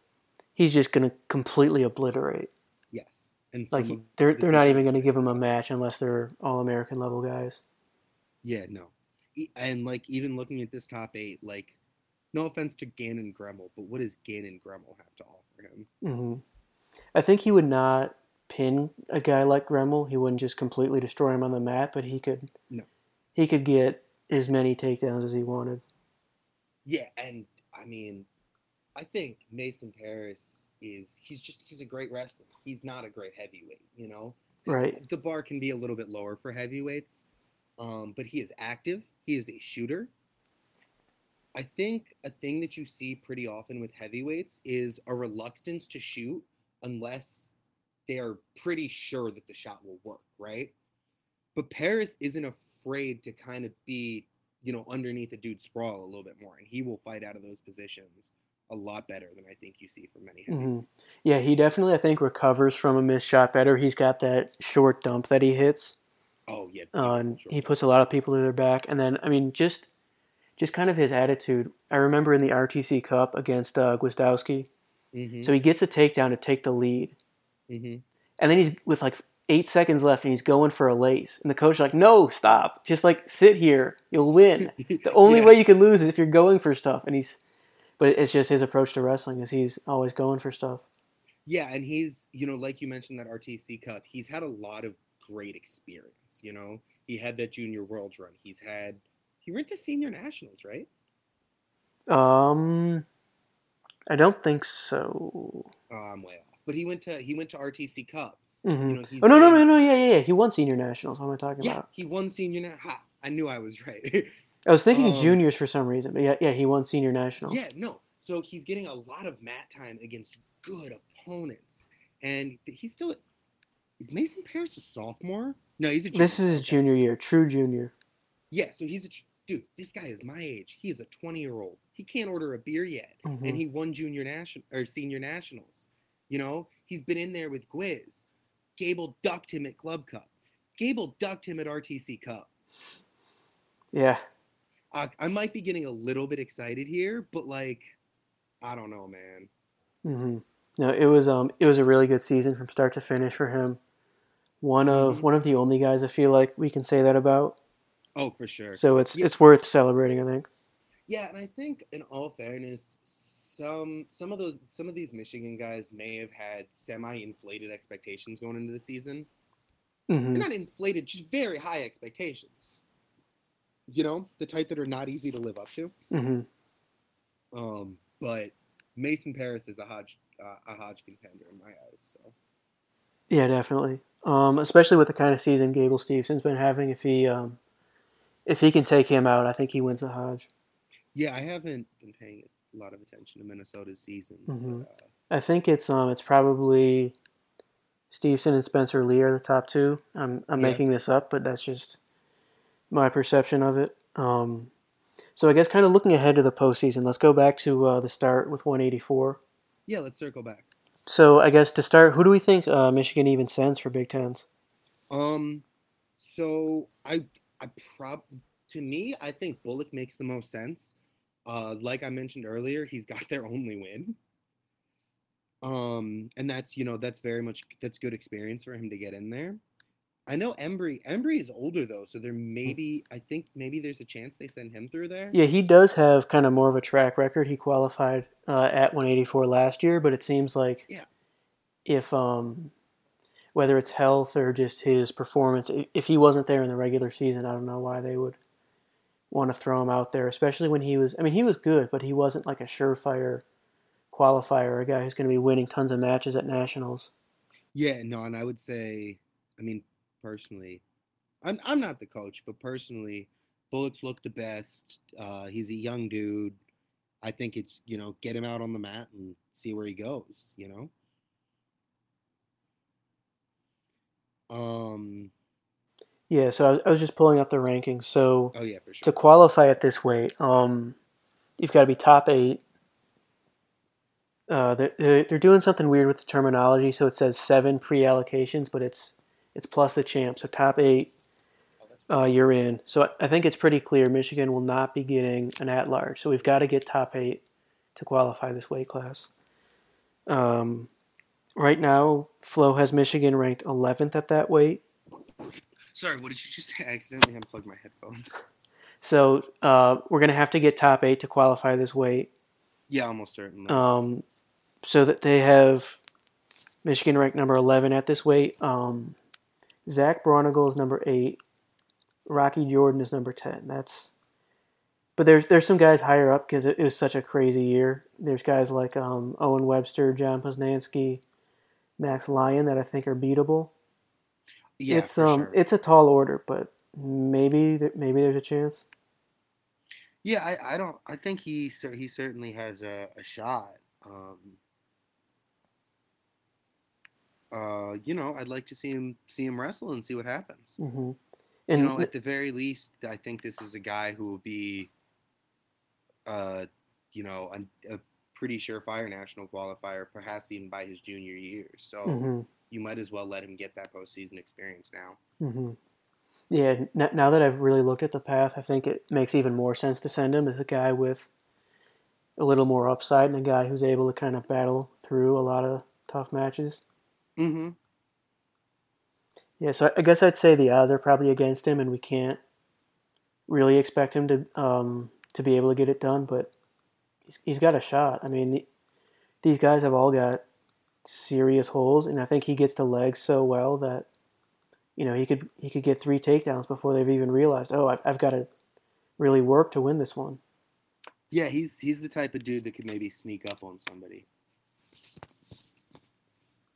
he's just gonna completely obliterate. Yes, and Like they're the they're not even gonna give him a match unless they're all American level guys. Yeah, no. And like even looking at this top eight, like no offense to Gannon Gremmel, but what does Gannon Gremmel have to offer him? hmm I think he would not pin a guy like Gremmel. He wouldn't just completely destroy him on the mat, but he could. No. He could get as many takedowns as he wanted. Yeah, and I mean, I think Mason Parris is he's just he's a great wrestler. He's not a great heavyweight, you know. Right. The bar can be a little bit lower for heavyweights, um, but he is active. He is a shooter. I think a thing that you see pretty often with heavyweights is a reluctance to shoot unless they are pretty sure that the shot will work, right? But Parris isn't afraid to kind of be, you know, underneath a dude's sprawl a little bit more, and he will fight out of those positions a lot better than I think you see from many Mhm. heavyweights. Yeah, he definitely I think recovers from a missed shot better. He's got that short dump that he hits. Oh yeah, Uh, and he puts a lot of people to their back. And then I mean just just kind of his attitude. I remember in the RTC Cup against uh, Gwiazdowski. Mhm, So he gets a takedown to take the lead. mhm. And then he's with like eight seconds left and he's going for a lace. And the coach is like, no, stop. Just like sit here. You'll win. The only Yeah. way you can lose is if you're going for stuff. And he's, but it's just his approach to wrestling is he's always going for stuff. Yeah, and he's, you know, like you mentioned that RTC Cup, he's had a lot of great experience, you know. He had that junior world run. He's had he went to senior nationals, right? Um, I don't think so. Oh, I'm way off. But he went to he went to RTC Cup. hmm You know, he's Oh no no no no yeah yeah yeah. He won senior nationals. What am I talking Yeah, about? he won senior na- ha, I knew I was right. I was thinking Um, juniors for some reason, but yeah yeah he won senior nationals. yeah, no. So he's getting a lot of mat time against good opponents. And he's still is Mason Parris a sophomore? No, he's a junior. This is his junior year, true junior. Yeah, so he's a dude. This guy is my age. He is a 20 year old. He can't order a beer yet, Mhm. and he won junior national or senior nationals. You know, he's been in there with Gwiz. Gable ducked him at Club Cup. Gable ducked him at RTC Cup. Yeah, I, I might be getting a little bit excited here, but like, I don't know, man. Mm-hmm. No, it was um it was a really good season from start to finish for him. One of Mhm. one of the only guys I feel like we can say that about. Oh, for sure. So it's Yeah. it's worth celebrating. I think. Yeah, and I think in all fairness, some some of those some of these Michigan guys may have had semi-inflated expectations going into the season. hmm not inflated, just very high expectations. You know, the type that are not easy to live up to. hmm Um, but Mason Parris is a Hodge uh, a Hodge contender in my eyes. So Yeah, definitely. Um, especially with the kind of season Gable Stevenson's been having. If he um, if he can take him out, I think he wins the Hodge. yeah, I haven't been paying a lot of attention to Minnesota's season. Mhm. But, uh, I think it's um it's probably Stevenson and Spencer Lee are the top two. I'm I'm Yeah. making this up, but that's just my perception of it. Um, so I guess kind of looking ahead to the postseason, let's go back to uh, the start with 184. yeah, let's circle back. So I guess to start, who do we think uh, Michigan even sends for Big Tens? Um, so I I prob to me I think Bullock makes the most sense. Uh, like I mentioned earlier, he's got their only win. Um, and that's you know that's very much that's good experience for him to get in there. I know Embree Embree is older though, so there maybe I think maybe there's a chance they send him through there. Yeah, he does have kind of more of a track record. He qualified uh, at 184 last year, but it seems like Yeah. if um, whether it's health or just his performance, if he wasn't there in the regular season, I don't know why they would want to throw him out there, especially when he was. I mean, he was good, but he wasn't like a surefire qualifier, a guy who's going to be winning tons of matches at nationals. Yeah, no, and I would say, I mean, personally, I'm I'm not the coach, but personally, Bullock's looked the best. Uh, he's a young dude. I think it's you know get him out on the mat and see where he goes. You know. Um. Yeah, so I was, just pulling up the rankings. So Oh yeah, sure. to qualify at this weight, um, you've got to be top eight. Uh, they're, they're doing something weird with the terminology, so it says seven pre-allocations, but it's it's plus the champ. So top eight, uh, you're in. So I- think it's pretty clear Michigan will not be getting an at-large. So we've got to get top eight to qualify this weight class. Um, right now, Flo has Michigan ranked 11th at that weight. Sorry, what did you just say? I accidentally unplugged my headphones. So uh, we're gonna have to get top eight to qualify this weight. Yeah, almost certainly. Um, so that they have Michigan ranked number 11 at this weight. Um, Zach Braunagel is number eight. Rocky Jordan is number 10. That's but there's there's some guys higher up because it, it was such a crazy year. There's guys like um, Owen Webster, John Poznanski, Max Lyon that I think are beatable. Yeah, it's um sure. it's a tall order, but maybe maybe there's a chance. Yeah, I, I don't. I think he he certainly has a, a shot. Um, uh, you know, I'd like to see him see him wrestle and see what happens. hmm You know, at the very least, I think this is a guy who will be, uh, you know, a, a pretty surefire national qualifier, perhaps even by his junior year. So mhm, you might as well let him get that postseason experience now. mhm. yeah, n- now that I've really looked at the path, I think it makes even more sense to send him as a guy with a little more upside and a guy who's able to kind of battle through a lot of tough matches. Mm-hmm. Yeah, so I I guess I'd say the odds are probably against him, and we can't really expect him to um, to be able to get it done. But he's, he's got a shot. I mean, the, these guys have all got serious holes, and I think he gets the legs so well that you know he could he could get three takedowns before they've even realized. Oh, I've, I've got to really work to win this one. Yeah, he's he's the type of dude that could maybe sneak up on somebody.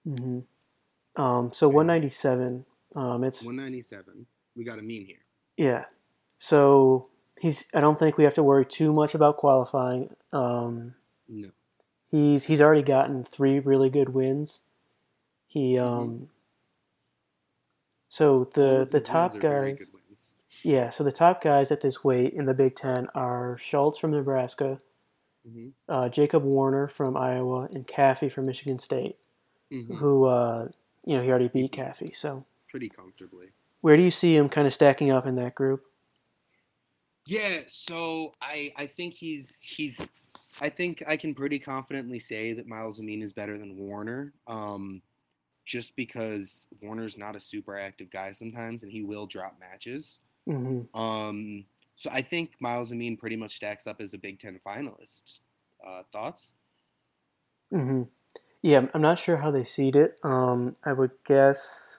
hmm Um, so 197. Um, it's 197. We got Amine here. Yeah. So he's. I don't think we have to worry too much about qualifying. Um, No. he's he's already gotten three really good wins. He um. Mm-hmm. So the the top wins are very guys. Yeah. So the top guys at this weight in the Big Ten are Schultz from Nebraska, hmm uh, Jacob Warner from Iowa, and Caffey from Michigan State. hmm Who uh, you know he already beat Caffey. So Pretty comfortably. where do you see him kind of stacking up in that group? Yeah, so I I think he's he's I think I can pretty confidently say that Myles Amine is better than Warner. Um just because Warner's not a super active guy sometimes and he will drop matches. hmm Um so I think Myles Amine pretty much stacks up as a Big 10 finalist. Uh thoughts? hmm Yeah, I'm not sure how they seed it. Um, I would guess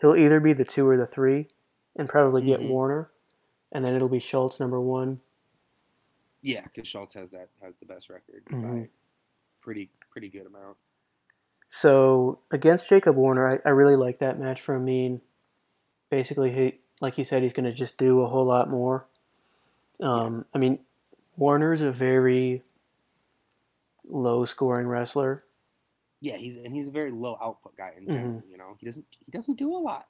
he'll either be the two or the three, and probably get Mhm. Warner, and then it'll be Schultz number one. Yeah, cuz Schultz has that has the best record by Mhm. pretty pretty good amount. So against Jacob Warner, I, I really like that match for Amine. Basically, he like you said, he's going to just do a whole lot more. Um, I mean, Warner's a very low scoring wrestler. Yeah, he's and he's a very low output guy in Mhm. you know. He doesn't he doesn't do a lot.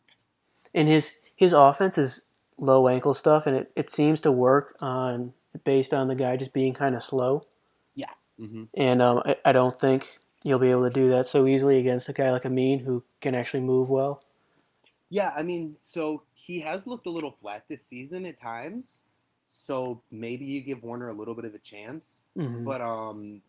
and his his offense is low ankle stuff, and it, it seems to work on based on the guy just being kind of slow. Yeah. hmm And um, I, I don't think you'll be able to do that so easily against a guy like Amine who can actually move well. Yeah, I mean, so he has looked a little flat this season at times. So maybe you give Warner a little bit of a chance, Mhm. but um,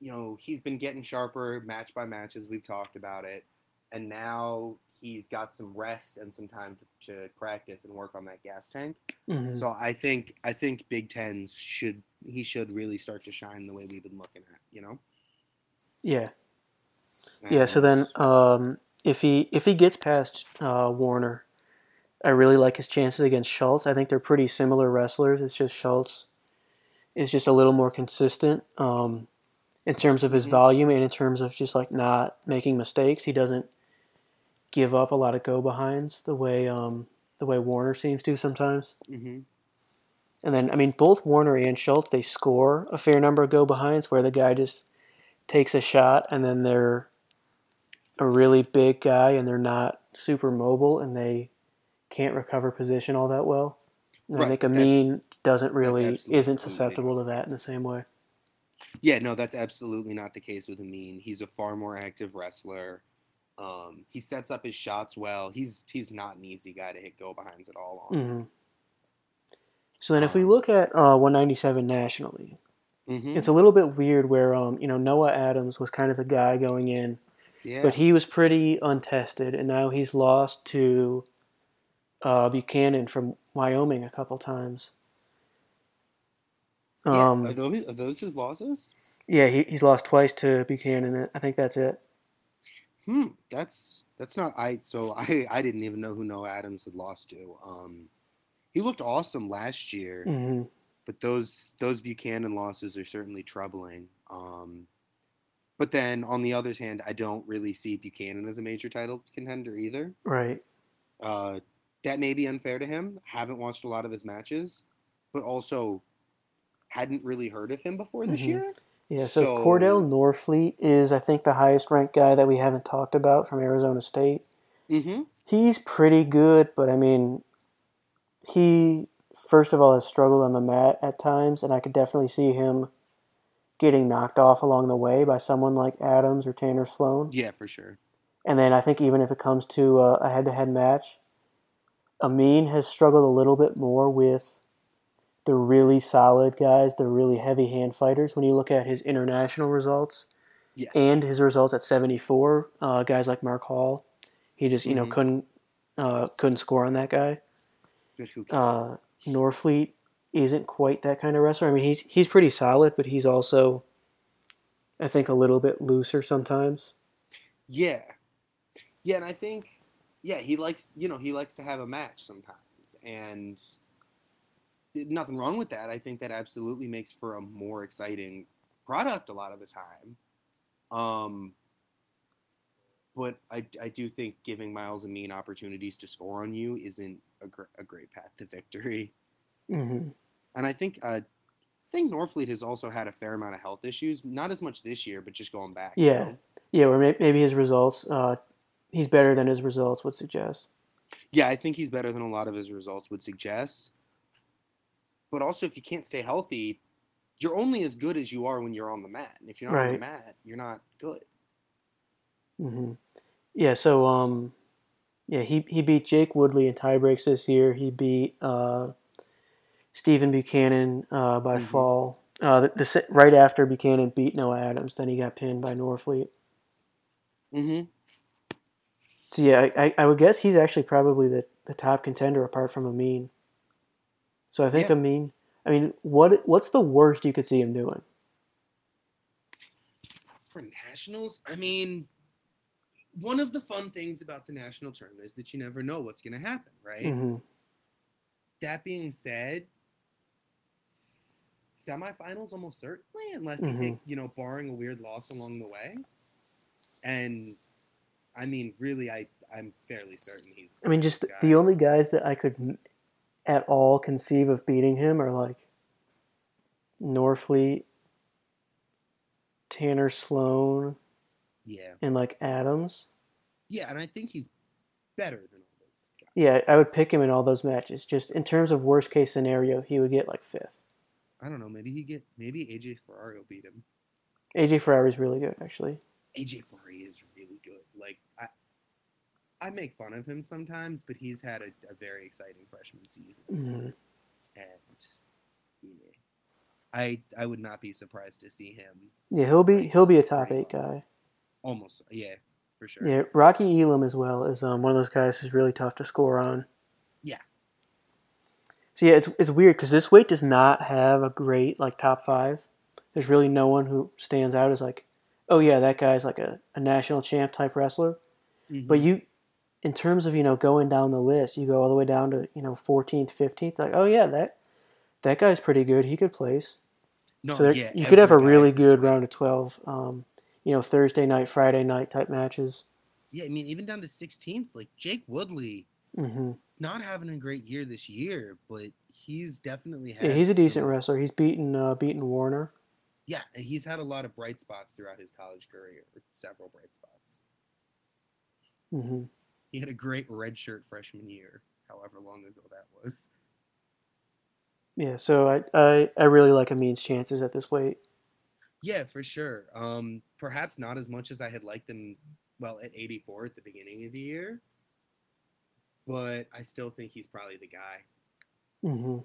you know, he's been getting sharper match by match as we've talked about it, and now he's got some rest and some time to, to practice and work on that gas tank. Mhm. So I think I think Big Tens should he should really start to shine the way we've been looking at, you know. yeah, yeah. So then, um, if he if he gets past uh, Warner, I really like his chances against Schultz. I think they're pretty similar wrestlers. It's just Schultz is just a little more consistent um, in terms of his Mhm. volume and in terms of just like not making mistakes. He doesn't give up a lot of go behinds the way um, the way Warner seems to sometimes. Mhm. And then I mean both Warner and Schultz they score a fair number of go behinds where the guy just takes a shot and then they're a really big guy and they're not super mobile and they can't recover position all that well. And I Right, think that's- Amine doesn't really isn't susceptible to that in the same way. Yeah, no, that's absolutely not the case with Amine. He's a far more active wrestler. Um, he sets up his shots well. He's he's not an easy guy to hit go behinds at all on. hmm So then if we Um, look at uh, 197 nationally, Mhm. it's a little bit weird where um, you know Noah Adams was kind of the guy going in Yeah, but he was pretty untested, and now he's lost to uh, Buchanan from Wyoming a couple times. yeah. Um, Are those are those his losses? yeah, he, he's lost twice to Buchanan. I think that's it. Hmm, that's that's not I. So I I didn't even know who Noah Adams had lost to. Um, he looked awesome last year. hmm but those those Buchanan losses are certainly troubling. Um, but then on the other hand, I don't really see Buchanan as a major title contender either. Right. Uh, that may be unfair to him. Haven't watched a lot of his matches, but also hadn't really heard of him before this Mhm. year. Yeah, so, So- Kordell Norfleet is, I think, the highest ranked guy that we haven't talked about from Arizona State. Mm-hmm. He's pretty good, but I mean, he, first of all, has struggled on the mat at times, and I could definitely see him getting knocked off along the way by someone like Adams or Tanner Sloan. Yeah, for sure. And then I think even if it comes to a head to head match, Amine has struggled a little bit more with the really solid guys, the really heavy hand fighters. When you look at his international results Yes. and his results at 74, uh, guys like Mark Hall, he just you know Mhm. couldn't uh, couldn't score on that guy. Uh, Norfleet isn't quite that kind of wrestler. I mean, he's he's pretty solid, but he's also, I think, a little bit looser sometimes. Yeah. Yeah, and I think yeah, he likes you know, he likes to have a match sometimes. And nothing wrong with that. I think that absolutely makes for a more exciting product a lot of the time. Um but I, I do think giving Myles Amine opportunities to score on you isn't a, gr- a great path to victory. hmm And I think uh, I think Norfleet has also had a fair amount of health issues. Not as much this year, but just going back. you Yeah. know? Yeah, or may- maybe his results, uh, he's better than his results would suggest. Yeah, I think he's better than a lot of his results would suggest. But also, if you can't stay healthy, you're only as good as you are when you're on the mat. And if you're not on the mat, you're not good. hmm Yeah, so um, yeah, he he beat Jake Woodley in tie breaks this year. He beat uh, Stephen Buchanan uh, by Mhm. fall. Uh, the, the right after Buchanan beat Noah Adams, then he got pinned by Norfleet. Mm-hmm. So yeah, I, I, I would guess he's actually probably the, the top contender apart from Amine. So I think Yeah. mean, I mean, what what's the worst you could see him doing? For nationals, I mean, one of the fun things about the national tournament is that you never know what's going to happen, right? hmm That being said, s- semifinals almost certainly, unless Mhm. he take you know, barring a weird loss along the way. And I mean, really, I I'm fairly certain he's. I mean, just the, the only guys that I could at all conceive of beating him are like Norfleet, Tanner Sloan, Yeah, and like Adams. yeah, and I think he's better than all those guys. Yeah, I would pick him in all those matches. Just in terms of worst case scenario, he would get like fifth. I don't know. Maybe he get maybe AJ Ferrari will beat him. AJ Ferrari's really good, actually. AJ Ferrari is really good. Like I, I make fun of him sometimes, but he's had a, a very exciting freshman season, Mhm. and yeah, I I would not be surprised to see him Yeah, he'll be he'll be a top eight guy. almost. Yeah, for sure. Yeah, Rocky Elam as well is um, one of those guys who's really tough to score on. Yeah. So yeah, it's it's weird because this weight does not have a great like top five. There's really no one who stands out as like, oh yeah, that guy's like a, a national champ type wrestler. Mhm. But you, in terms of you know going down the list, you go all the way down to you know 14th, 15th. Like, oh yeah, that that guy's pretty good. He could place. no, so there, yeah, you could have a really good round of 12. Um, you know, Thursday night, Friday night type matches. Yeah, I mean, even down to 16th, like Jake Woodley, hmm not having a great year this year, but he's definitely had. Yeah, he's a decent some- wrestler. He's beaten uh, beaten Warner. Yeah, he's had a lot of bright spots throughout his college career. Several bright spots. hmm He had a great redshirt freshman year, however long ago that was. Yeah, so I, I I really like Amine's chances at this weight. Yeah, for sure. Um, perhaps not as much as I had liked them. Well, at 84 at the beginning of the year, but I still think he's probably the guy. hmm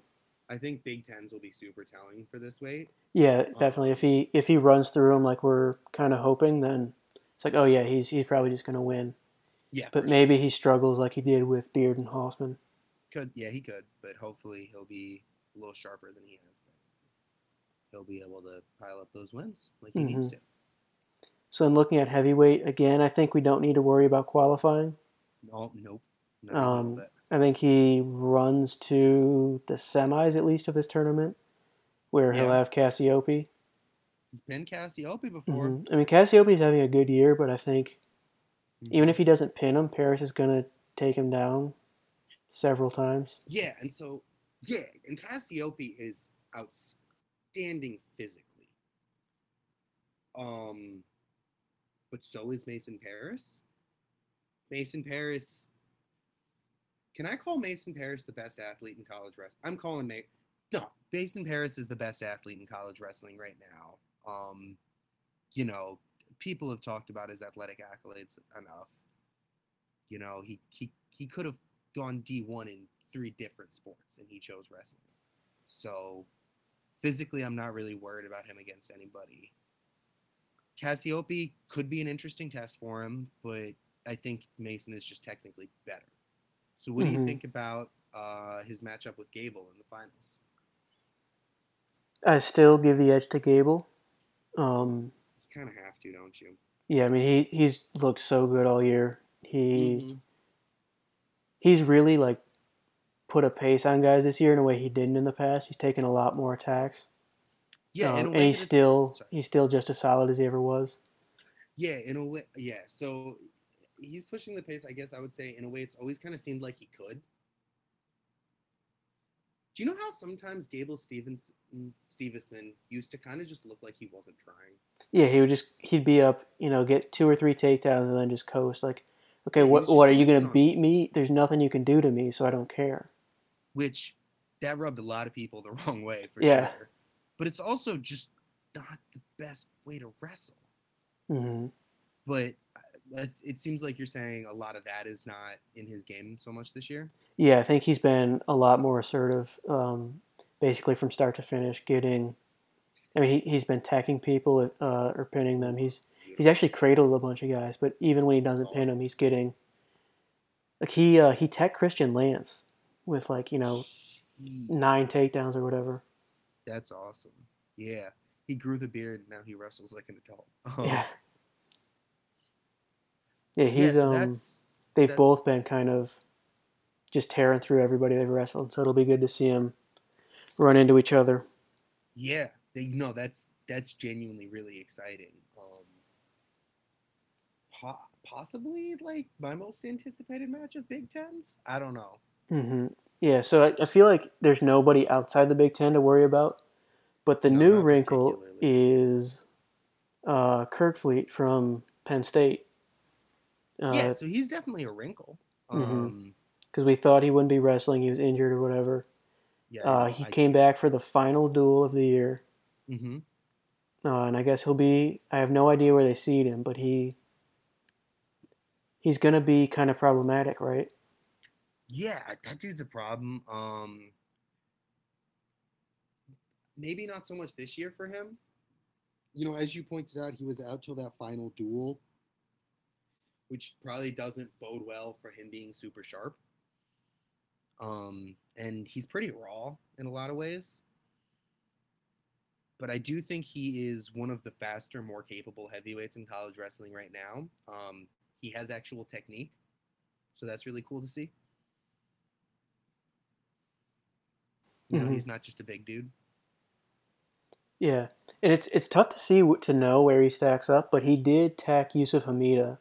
I think Big Tens will be super telling for this weight. Yeah, definitely. If he if he runs through him like we're kind of hoping, then it's like, oh yeah, he's he's probably just gonna win. Yeah, But maybe he struggles like he did with Beard and Hoffman. Could yeah, he could, but hopefully he'll be a little sharper than he has been. He'll be able to pile up those wins like he needs Mhm. to. So in looking at heavyweight again, I think we don't need to worry about qualifying. Oh nope. Not even a Um. I think he runs to the semis at least of this tournament. where he'll have Cassioppi. He's been Cassioppi before. Mhm. I mean, Cassioppi's having a good year, but I think. Even if he doesn't pin him, Parris is going to take him down several times. Yeah, and so yeah, and Cassioppi is outstanding physically. Um, but so is Mason Parris. Mason Parris. Can I call Mason Parris the best athlete in college wrestling? I'm calling Mason. No, Mason Parris is the best athlete in college wrestling right now. Um, you know, people have talked about his athletic accolades enough. You know, he he he could have gone D1 in three different sports and he chose wrestling. So physically, I'm not really worried about him against anybody. Cassioppi could be an interesting test for him, but I think Mason is just technically better. So, what do you Mhm. think about uh, his matchup with Gable in the finals? I still give the edge to Gable. Um, kind of have to, don't you? yeah, I mean he he's looked so good all year. He Mhm. he's really like put a pace on guys this year in a way he didn't in the past. He's taken a lot more attacks. Yeah, Um, in a and he's still sorry. he's still just as solid as he ever was. Yeah, in a way, yeah. So he's pushing the pace. I guess I would say, in a way, it's always kind of seemed like he could. Do you know how sometimes Gable Stevens Stevenson used to kind of just look like he wasn't trying? Yeah, he would just he'd be up, you know, get two or three takedowns and then just coast. Like, okay, Yeah, what what are you gonna on beat me? There's nothing you can do to me, so I don't care. Which that rubbed a lot of people the wrong way for Yeah. sure. But it's also just not the best way to wrestle. hmm But it seems like you're saying a lot of that is not in his game so much this year. Yeah, I think he's been a lot more assertive, um, basically from start to finish. Getting, I mean, he he's been tacking people uh, or pinning them. He's he's actually cradled a bunch of guys, but even when he doesn't pin them, he's getting. Like he uh, he tech Christian Lance with like you know nine takedowns or whatever. That's awesome. Yeah. He grew the beard and now he wrestles like an adult. Um, Yeah. Yeah, yeah, he's so um. they've that- both been kind of just tearing through everybody they've wrestled, so it'll be good to see them run into each other. yeah. They no, that's that's genuinely really exciting. Um, po- possibly like my most anticipated match of Big Tens. I don't know. hmm Yeah, so I, I feel like there's nobody outside the Big Ten to worry about, but the No, new wrinkle is uh, Kerkvliet from Penn State. Yeah, so he's definitely a wrinkle. Because Um, we thought he wouldn't be wrestling, he was injured or whatever. yeah, Uh, he came back for the final duel of the year, hmm uh, and I guess he'll be. I have no idea where they seed him, but he he's gonna be kind of problematic, right? Yeah, that dude's a problem. Um, maybe not so much this year for him. You know, as you pointed out, he was out till that final duel, which probably doesn't bode well for him being super sharp. Um, and he's pretty raw in a lot of ways. But I do think he is one of the faster, more capable heavyweights in college wrestling right now. Um, he has actual technique, so that's really cool to see. You know, Mhm. he's not just a big dude. Yeah, and it's it's tough to see to know where he stacks up, but he did tack Youssif Hemida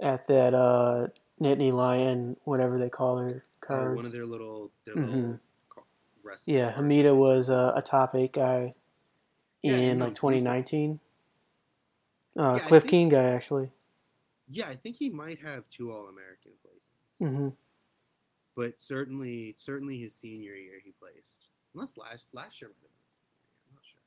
at that uh, Nittany Lion, whatever they call their cards. one of their little, their Mhm. little wrestling yeah, cards. Hemida was uh, a top eight guy Yeah, in like 2019. Uh, Yeah, Cliff think- Keen guy actually. Yeah, I think he might have two All American places, hmm but certainly, certainly his senior year he placed. Unless last last year might have been. his senior year, I'm not sure.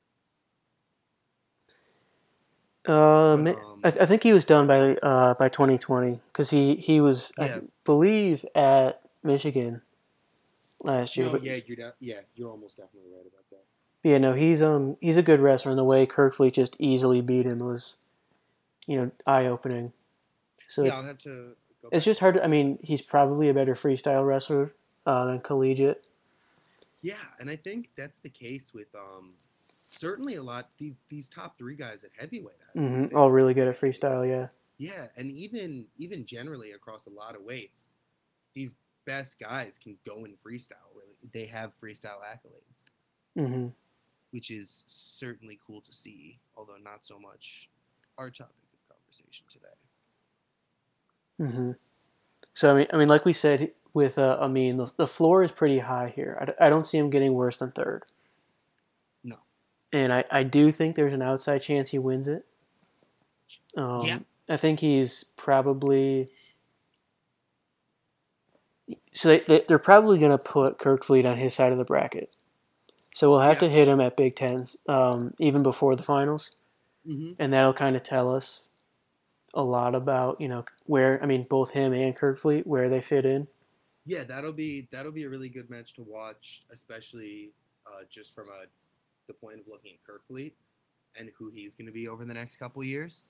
Uh, But, um, I, th- I think he was done by uh, by 2020 because he he was Yeah. I believe at Michigan last year. No, but yeah, you're de- yeah, you're almost definitely right about that. Yeah, no, he's um he's a good wrestler, and the way Kerkvliet just easily beat him was, you know, eye opening. So yeah, it's I'll have to. Go it's just hard. To, I mean, he's probably a better freestyle wrestler uh, than collegiate. Yeah, and I think that's the case with um certainly a lot these, these top three guys at heavyweight. I hmm say All really good at are the case. freestyle. Yeah. Yeah, and even even generally across a lot of weights, these best guys can go in freestyle. Really, they have freestyle accolades. hmm which is certainly cool to see, although not so much our topic of conversation today. hmm So I mean, I mean, like we said with uh, mean, the, the floor is pretty high here. I, I don't see him getting worse than third. And I, I do think there's an outside chance he wins it. Um, Yeah. I think he's probably. So they, they they're probably going to put Kerkvliet on his side of the bracket. So we'll have Yeah. to hit him at Big Tens um, even before the finals Mm-hmm. and that'll kind of tell us a lot about you know where I mean both him and Kerkvliet where they fit in. Yeah, that'll be that'll be a really good match to watch, especially uh, just from a the point of looking at Kerkvliet and who he's going to be over the next couple years.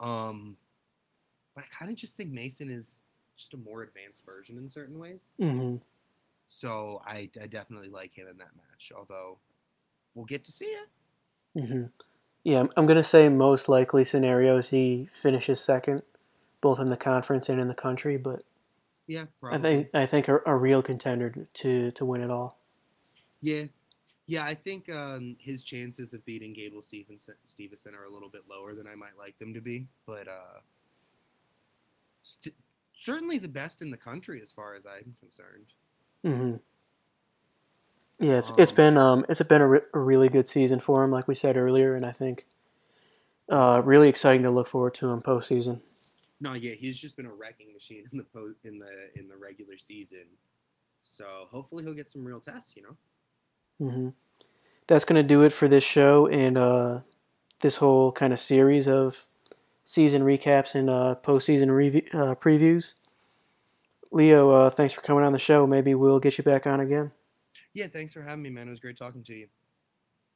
Um, but I kind of just think Mason is just a more advanced version in certain ways. hmm So I, I definitely like him in that match. Although we'll get to see it. hmm Yeah, I'm- I'm gonna say most likely scenarios he finishes second, both in the conference and in the country. But Yeah, I think I think a, a real contender to to win it all. Yeah, yeah. I think um, his chances of beating Gable Stevenson, Stevenson are a little bit lower than I might like them to be, but uh, st- certainly the best in the country as far as I'm concerned. hmm Yeah, it's it's Um, been um it's been a, re- a really good season for him, like we said earlier, and I think uh really exciting to look forward to him postseason. No, yeah, he's just been a wrecking machine in the po- in the in the regular season. So hopefully he'll get some real tests. You know. Hmm That's going to do it for this show and uh, this whole kind of series of season recaps and uh, postseason review, uh, previews. Leo, uh, thanks for coming on the show. Maybe we'll get you back on again. Yeah, thanks for having me, man. It was great talking to you.